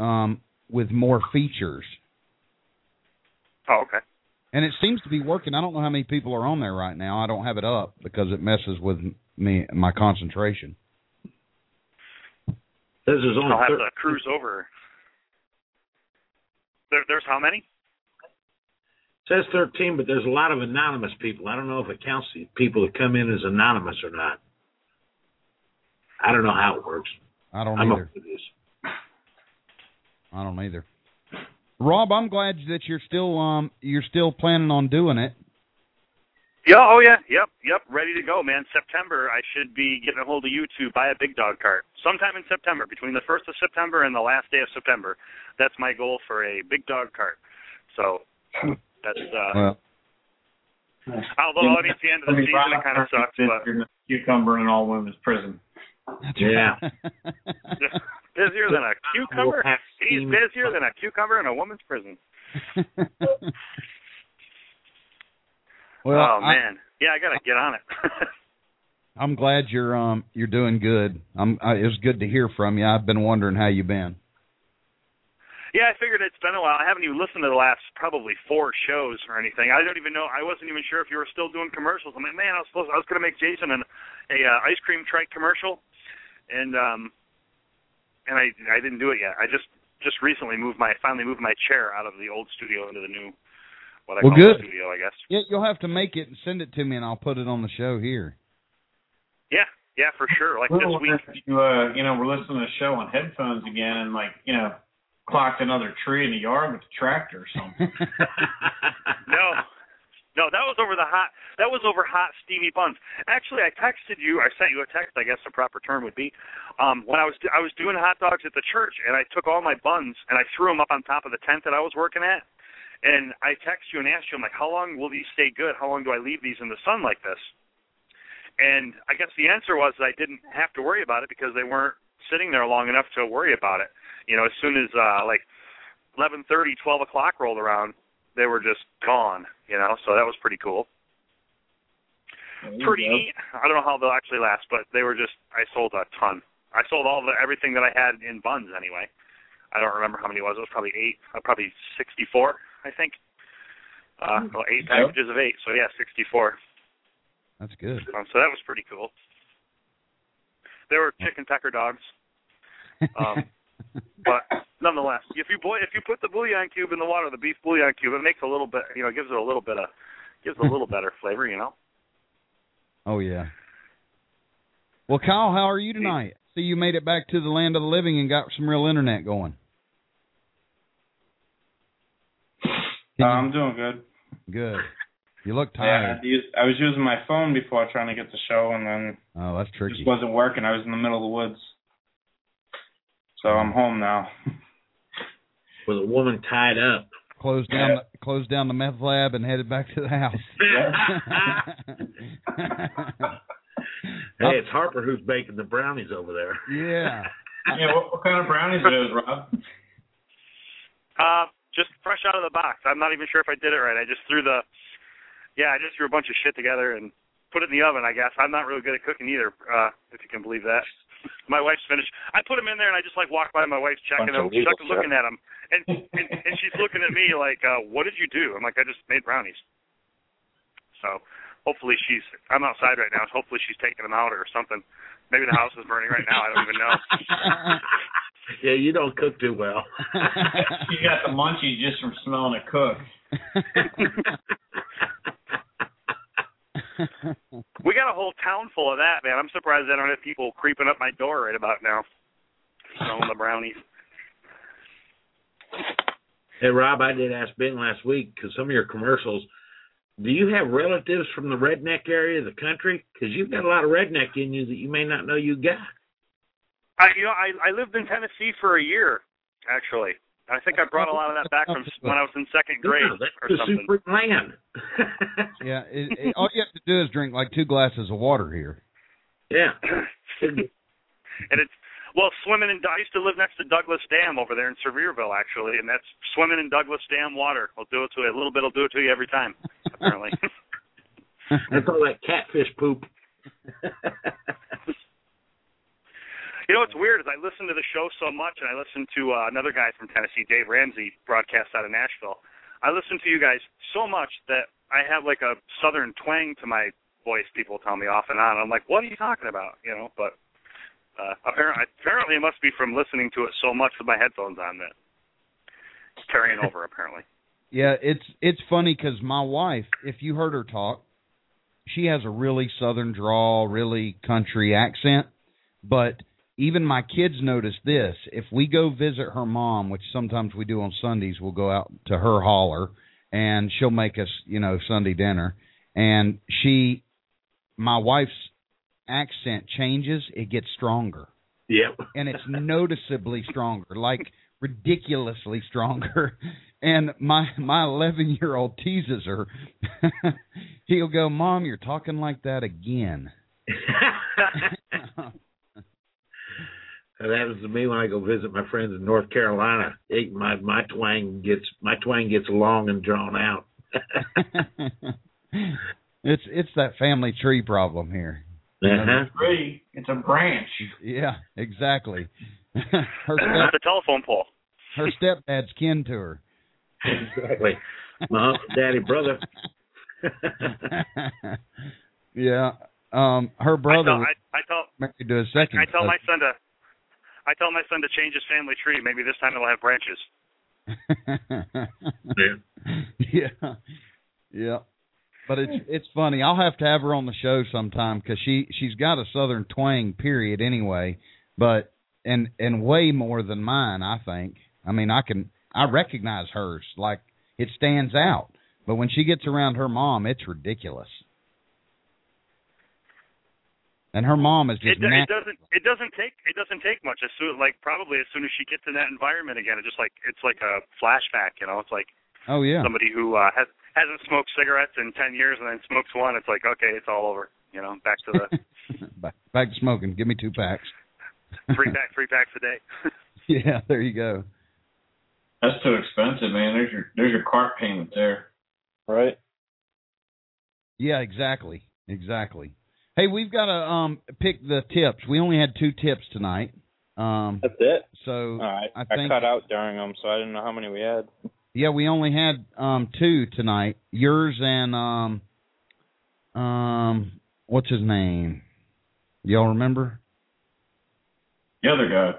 um, with more features, Oh, okay. and it seems to be working. I don't know how many people are on there right now. I don't have it up because it messes with me my concentration. This is only I'll have thir- to cruise over. There, there's how many? It says 13, but there's a lot of anonymous people. I don't know if it counts the people that come in as anonymous or not. I don't know how it works. I don't I'm either. up for this. I don't either. Rob, I'm glad that you're still um you're still planning on doing it. Yeah, oh yeah, yep, yep, ready to go, man. September, I should be getting a hold of you to buy a big dog cart. Sometime in September, between the first of September and the last day of September. That's my goal for a big dog cart. So that's uh Well, although I mean it's the end of the season it kinda sucks, but You're in a cucumber in all women's prison. Yeah. [laughs] busier than a cucumber. He's busier than a cucumber in a woman's prison. [laughs] well, oh I- man. yeah, I gotta get on it. [laughs] I'm glad you're um you're doing good. I'm I, it was good to hear from you. I've been wondering how you've been. Yeah, I figured it's been a while. I haven't even listened to the last probably four shows or anything. I don't even know. I wasn't even sure if you were still doing commercials. I'm like, man, I was supposed. I was going to make Jason an a uh, ice cream trike commercial, and um, and I I didn't do it yet. I just just recently moved my finally moved my chair out of the old studio into the new what I Well, call good. the studio, I guess. Yeah, you'll have to make it and send it to me, and I'll put it on the show here. Yeah, yeah, for sure. Like this week. you, uh, you know, we're listening to the show on headphones again, and like, you know, clocked another tree in the yard with the tractor or something. [laughs] [laughs] No, No, that was over the hot. That was over hot steamy buns. Actually, I texted you. I sent you a text. I guess the proper term would be um, when I was I was doing hot dogs at the church, and I took all my buns and I threw them up on top of the tent that I was working at. And I text you and asked you, I'm like, how long will these stay good? How long do I leave these in the sun like this? And I guess the answer was I didn't have to worry about it because they weren't sitting there long enough to worry about it. You know, as soon as uh, like 11:30, 12 o'clock rolled around, they were just gone. You know, so that was pretty cool. Pretty neat. I don't know how they'll actually last, but they were just. I sold a ton. I sold all the everything that I had in buns anyway. I don't remember how many it was. It was probably eight, uh, probably 64, I think. Uh, well, eight Yeah. packages of eight. So yeah, 64. That's good. Um, so that was pretty cool. They were chicken pecker dogs. [laughs] Um, but nonetheless, if you boil, if you put the bouillon cube in the water, the beef bouillon cube, it makes a little bit, you know, gives it a little bit of, gives it a little better flavor, you know. Oh yeah. Well, Kyle, how are you tonight? See, you made it back to the land of the living and got some real internet going. Uh, I'm doing good. Good. You look Yeah, tired. I, used, I was using my phone before trying to get the show, and then Oh, that's it tricky. just wasn't working. I was in the middle of the woods, so I'm home now. [laughs] With a woman tied up. Closed down, the, closed down the meth lab and headed back to the house. [laughs] Hey, it's Harper who's baking the brownies over there. yeah. [laughs] Yeah, what, what kind of brownies are those, Rob? Uh, just fresh out of the box. I'm not even sure if I did it right. I just threw the, yeah, I just threw a bunch of shit together and put it in the oven. I guess I'm not really good at cooking either, uh, if you can believe that. [laughs] My wife's finished. I put them in there and I just like walk by my wife's checking Bunch them, legal checking, looking stuff. at them, and, [laughs] and and she's looking at me like, uh, "What did you do?" I'm like, "I just made brownies." So hopefully she's. I'm outside right now. So hopefully she's taking them out or something. Maybe the house is burning right now. I don't even know. [laughs] yeah, you don't cook too well. you got the munchies just from smelling it cook. [laughs] We got a whole town full of that, man. I'm surprised I don't have people creeping up my door right about now, smelling the brownies. Hey, Rob, I did ask Ben last week because some of your commercials. Do you have relatives from the redneck area of the country? Because you've got a lot of redneck in you that you may not know you got. I, you know, I I lived in Tennessee for a year, actually. I think I brought a lot of that back from when I was in second grade Yeah, that's or the something. super land. [laughs] [laughs] yeah. It, it, all you have to do is drink like two glasses of water here. Yeah. [coughs] and it's well, swimming in. I used to live next to Douglas Dam over there in Sevierville, actually, and that's swimming in Douglas Dam water. will do it to you. A little bit will do it to you every time, apparently. [laughs] That's all that catfish poop. You know what's weird is I listen to the show so much, and I listen to uh, another guy from Tennessee, Dave Ramsey, broadcast out of Nashville. I listen to you guys so much that I have like a southern twang to my voice. People tell me off and on. I'm like, what are you talking about? You know, but uh, apparently, apparently it must be from listening to it so much with my headphones on that it's carrying over. Apparently, [laughs] Yeah, it's it's funny because my wife, if you heard her talk, she has a really southern drawl, really country accent. But even my kids notice this. If we go visit her mom, which sometimes we do on Sundays, we'll go out to her holler, and she'll make us, you know, Sunday dinner. And she, my wife's accent changes; it gets stronger Yep. and it's noticeably stronger, like ridiculously stronger. [laughs] And my my 11 year old teases her. [laughs] He'll go, "Mom, you're talking like that again." [laughs] That happens to me when I go visit my friends in North Carolina. It, my my twang gets my twang gets long and drawn out. [laughs] it's it's that family tree problem here. Uh-huh. Tree. It's a branch. Yeah, exactly. [laughs] her That's step, a telephone pole. her stepdad's kin to her. Exactly. My daddy, brother. [laughs] yeah. Um, her brother I tell, I, I tell married to a second. I tell my son to I tell my son to change his family tree. Maybe this time it'll have branches. [laughs] yeah, yeah. Yeah. But it's it's funny. I'll have to have her on the show sometime because she she's got a southern twang. Period. Anyway, but and and way more than mine. I think. I mean, I can I recognize hers. Like it stands out. But when she gets around her mom, it's ridiculous. And her mom is It, just do- na- it doesn't it doesn't take it doesn't take much. As soon like probably as soon as she gets in that environment again, it just like it's like a flashback. You know, it's like Oh yeah. somebody who uh, has hasn't smoked cigarettes in ten years and then smokes one. It's like okay, it's all over. You know, back to the [laughs] back, back to smoking. Give me two packs. [laughs] three pack three packs a day. [laughs] yeah, there you go. That's too expensive, man. There's your there's your cart payment there. Right. Yeah, exactly. Exactly. Hey, we've got to um pick the tips. We only had two tips tonight. Um That's it. so All right. I I, cut out during them, so I didn't know how many we had. yeah, we only had um two tonight. Yours and um um what's his name? Y'all remember? The other guy.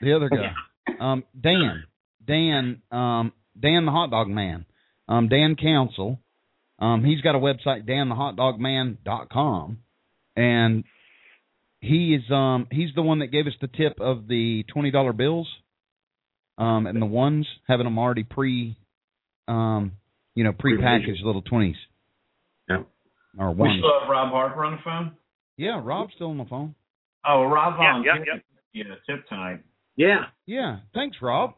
The other guy. [laughs] um Dan. Dan um Dan the hot dog man. Um Dan Council. Um he's got a website danthehotdogman.com and he is um he's the one that gave us the tip of the $20 bills um and the ones having them already pre um you know pre-packaged little 20s. Yep. Or We still have Rob Harper on the phone. Yeah, Rob's still on the phone. Oh, Rob Yeah, on. yeah, yeah. Yeah, tip time. Yeah. Yeah, thanks Rob.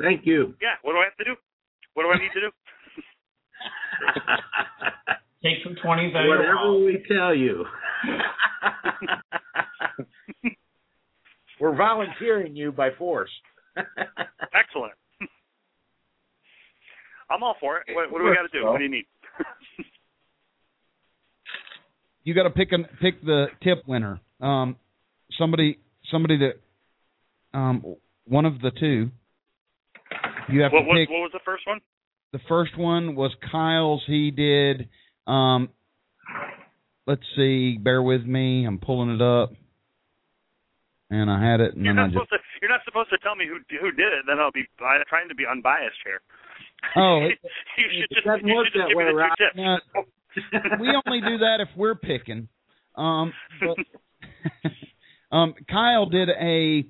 Thank you. Yeah. What do I have to do? What do I need to do? [laughs] Take some twenties out of your Whatever wallet. we tell you. [laughs] We're volunteering you by force. Excellent. I'm all for it. What, what do we got to do? What do you need? [laughs] You got to pick an pick the tip winner. Um somebody somebody that um one of the two you have what, to what, pick what was the first one? the first one was Kyle's. He did. Um, let's see. Bear with me. I'm pulling it up, and I had it, and You're not just. supposed to. You're not supposed to tell me who who did it. Then I'll be I'm trying to be unbiased here. Oh, [laughs] it- you should just doesn't you work should just that way, the Rob. two tips. No, [laughs] we only do that if we're picking. Um, but, [laughs] um, Kyle did a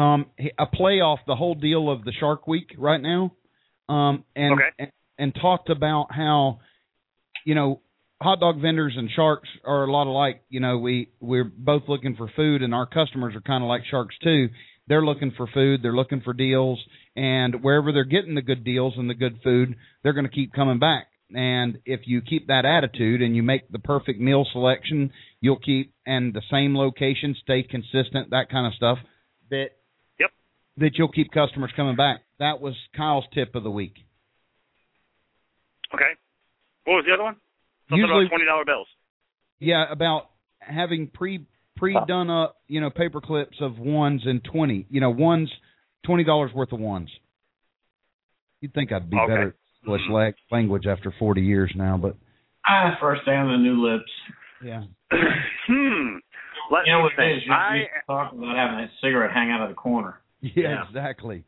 um a playoff the whole deal of the Shark Week right now, um, and Okay. and, and talked about how you know hot dog vendors and sharks are a lot alike. You know, we we're both looking for food, and our customers are kind of like sharks too. They're looking for food, they're looking for deals, and wherever they're getting the good deals and the good food, they're going to keep coming back. And if you keep that attitude and you make the perfect meal selection, you'll keep and the same location, stay consistent, that kind of stuff. That Yep. that you'll keep customers coming back. That was Kyle's tip of the week. Okay. What was the other one? Something Usually- about twenty dollar bills. Yeah, about having pre pre done up, you know, paper clips of ones and twenty. You know, ones twenty dollars worth of ones. You'd think I'd be Okay. better at English la- language after forty years now, but Ah, first day on the new lips. yeah. [clears throat] hmm. Let You know me what it think. is? You I used to talk about having that cigarette hang out of the corner. Yeah, Yeah. exactly.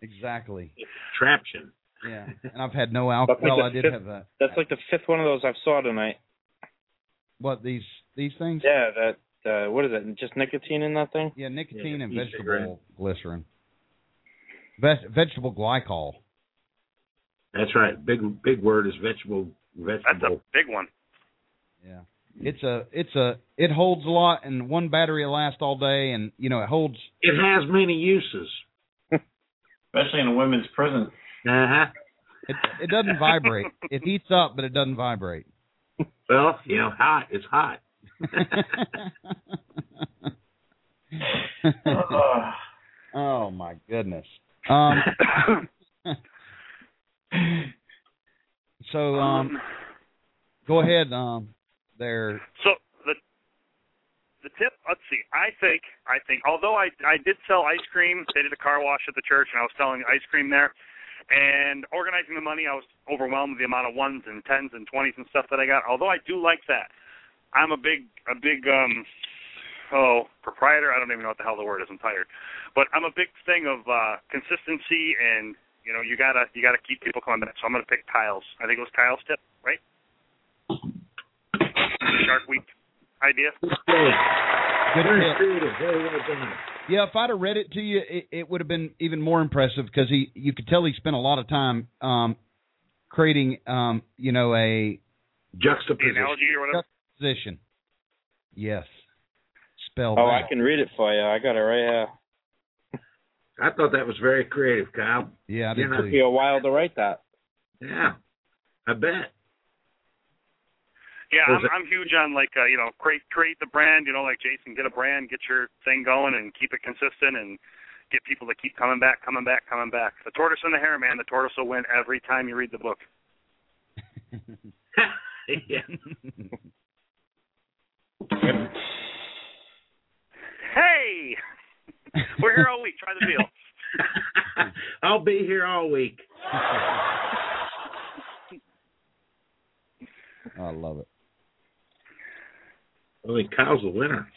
Exactly. Traption. Yeah. And I've had no alcohol. like I did fifth- have that. That's like the fifth one of those I've saw tonight. What these these things? Yeah, that uh what is it? Just nicotine in that thing? Yeah, nicotine Yeah, and e-cigarette. vegetable glycerin. Ve- vegetable glycol. That's right. Big big word is vegetable vegetable. that's vegetable. a big one. Yeah. It's a it's a it holds a lot and one battery will last all day and you know it holds It has many uses. [laughs] Especially in a women's prison. Uh huh. it it doesn't vibrate. It heats up but it doesn't vibrate. Well, you know, hot. It's hot. [laughs] Oh my goodness. Um [coughs] so um go ahead um there So the the tip. Let's see. I think I think although I I did sell ice cream, they did a car wash at the church, and I was selling ice cream there. And organizing the money, I was overwhelmed with the amount of ones and tens and twenties and stuff that I got. Although I do like that, I'm a big a big um oh proprietor. I don't even know what the hell the word is. I'm tired, but I'm a big thing of uh consistency and you know you gotta you gotta keep people coming back. So I'm gonna pick Kyle's. I think it was Kyle's tip, right? Shark Week idea. good well done. Yeah, if I'd have read it to you, it, it would have been even more impressive because he, you could tell he spent a lot of time, um, creating, um, you know, a The juxtaposition. analogy or whatever. position. Yes. Spell Oh, that. I can read it for you. I got it right here. I thought that was very creative, Kyle. Yeah, I You're did not- Took you a while to write that. Yeah, I bet. Yeah, I'm, it- I'm huge on like uh, you know create create the brand. You know, like Jason, get a brand, get your thing going, and keep it consistent, and get people to keep coming back, coming back, coming back. The tortoise and the hare, man. The tortoise will win every time you read the book. yeah. [laughs] Hey, we're here all week. Try the deal. [laughs] I'll be here all week. [laughs] I love it. I think Kyle's the winner.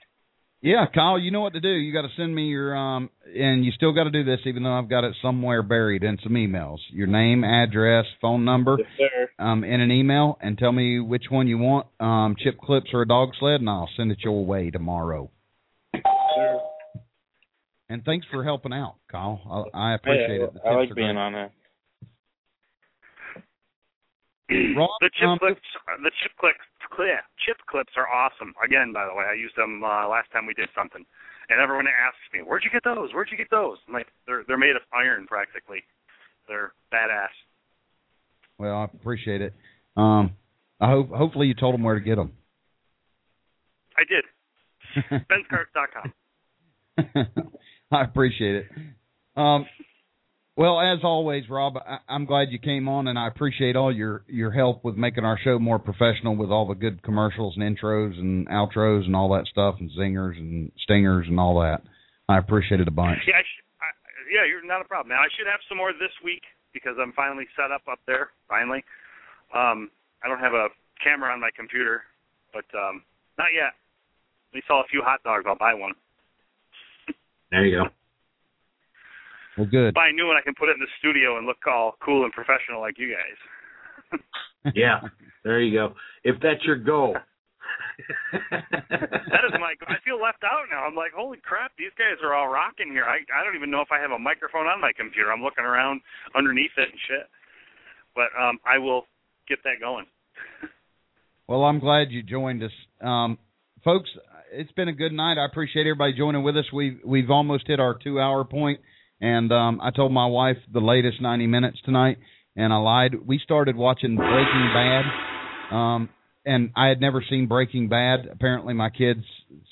Yeah, Kyle, you know what to do. You got to send me your um, and you still got to do this, even though I've got it somewhere buried in some emails. Your name, address, phone number, Yes, um, in an email, and tell me which one you want, um, chip clips or a dog sled, and I'll send it your way tomorrow. Sir. And thanks for helping out, Kyle. I, I appreciate Hey, it. The I like being great. on there. Rob, the chip um, clips, the chip clips, yeah, chip clips are awesome. Again, by the way, I used them uh, last time we did something, and everyone asks me, "Where'd you get those? Where'd you get those?" I'm like, "They're they're made of iron, practically. They're badass." Well, I appreciate it. Um, I hope hopefully you told them where to get them. I did. [laughs] BensCarts.com. [laughs] I appreciate it. Um, well, as always, Rob, I, I'm glad you came on, and I appreciate all your your help with making our show more professional with all the good commercials and intros and outros and all that stuff, and zingers and stingers and all that. I appreciate it a bunch. Yeah, I sh- I, yeah, you're not a problem. Now I should have some more this week because I'm finally set up up there. Finally, um, I don't have a camera on my computer, but um, not yet. We saw a few hot dogs. I'll buy one. There you go. Well, good. Buy a new one. I can put it in the studio and look all cool and professional like you guys. [laughs] Yeah, there you go. If that's your goal. [laughs] [laughs] that is my. Goal. I feel left out now. I'm like, holy crap, these guys are all rocking here. I I don't even know if I have a microphone on my computer. I'm looking around underneath it and shit. But um, I will get that going. Well, I'm glad you joined us, um, folks. It's been a good night. I appreciate everybody joining with us. We've we've almost hit our two hour point, and um, I told my wife the latest 90 minutes tonight, and I lied. We started watching Breaking Bad, um, and I had never seen Breaking Bad. Apparently, my kids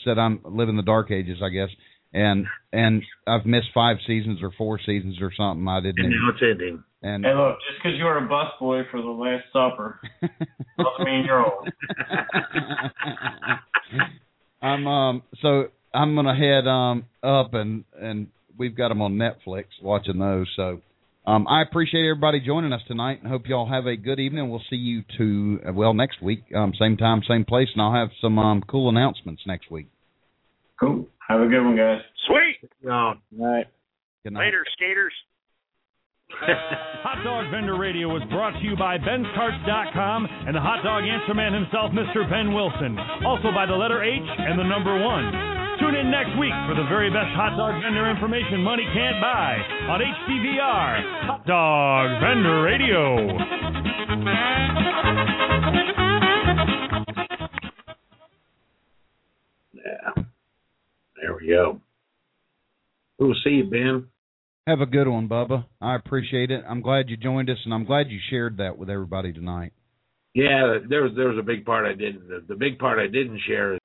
said I'm living the dark ages, I guess, and and I've missed five seasons or four seasons or something. I didn't. And even- now it's ending. and Hey, look, just because you were a busboy for the Last Supper [laughs] doesn't mean you're old. I'm um so I'm gonna head um up and and we've got them on Netflix watching those. So um I appreciate everybody joining us tonight and hope y'all have a good evening. We'll see you to uh, well next week, um same time, same place, and I'll have some um cool announcements next week. Cool. Have a good one, guys. Sweet. Oh, Right. Good night. Later, skaters. [laughs] Hot Dog Vendor Radio was brought to you by BensCarts.com and the hot dog answer man himself, Mr. Ben Wilson. Also by the letter H and the number one. Tune in next week for the very best hot dog vendor information money can't buy on HDVR, Hot Dog Vendor Radio. Yeah. There we go. We'll see you, Ben. Have a good one, Bubba. I appreciate it. I'm glad you joined us and I'm glad you shared that with everybody tonight. Yeah, there was there was a big part I didn't. The, the big part I didn't share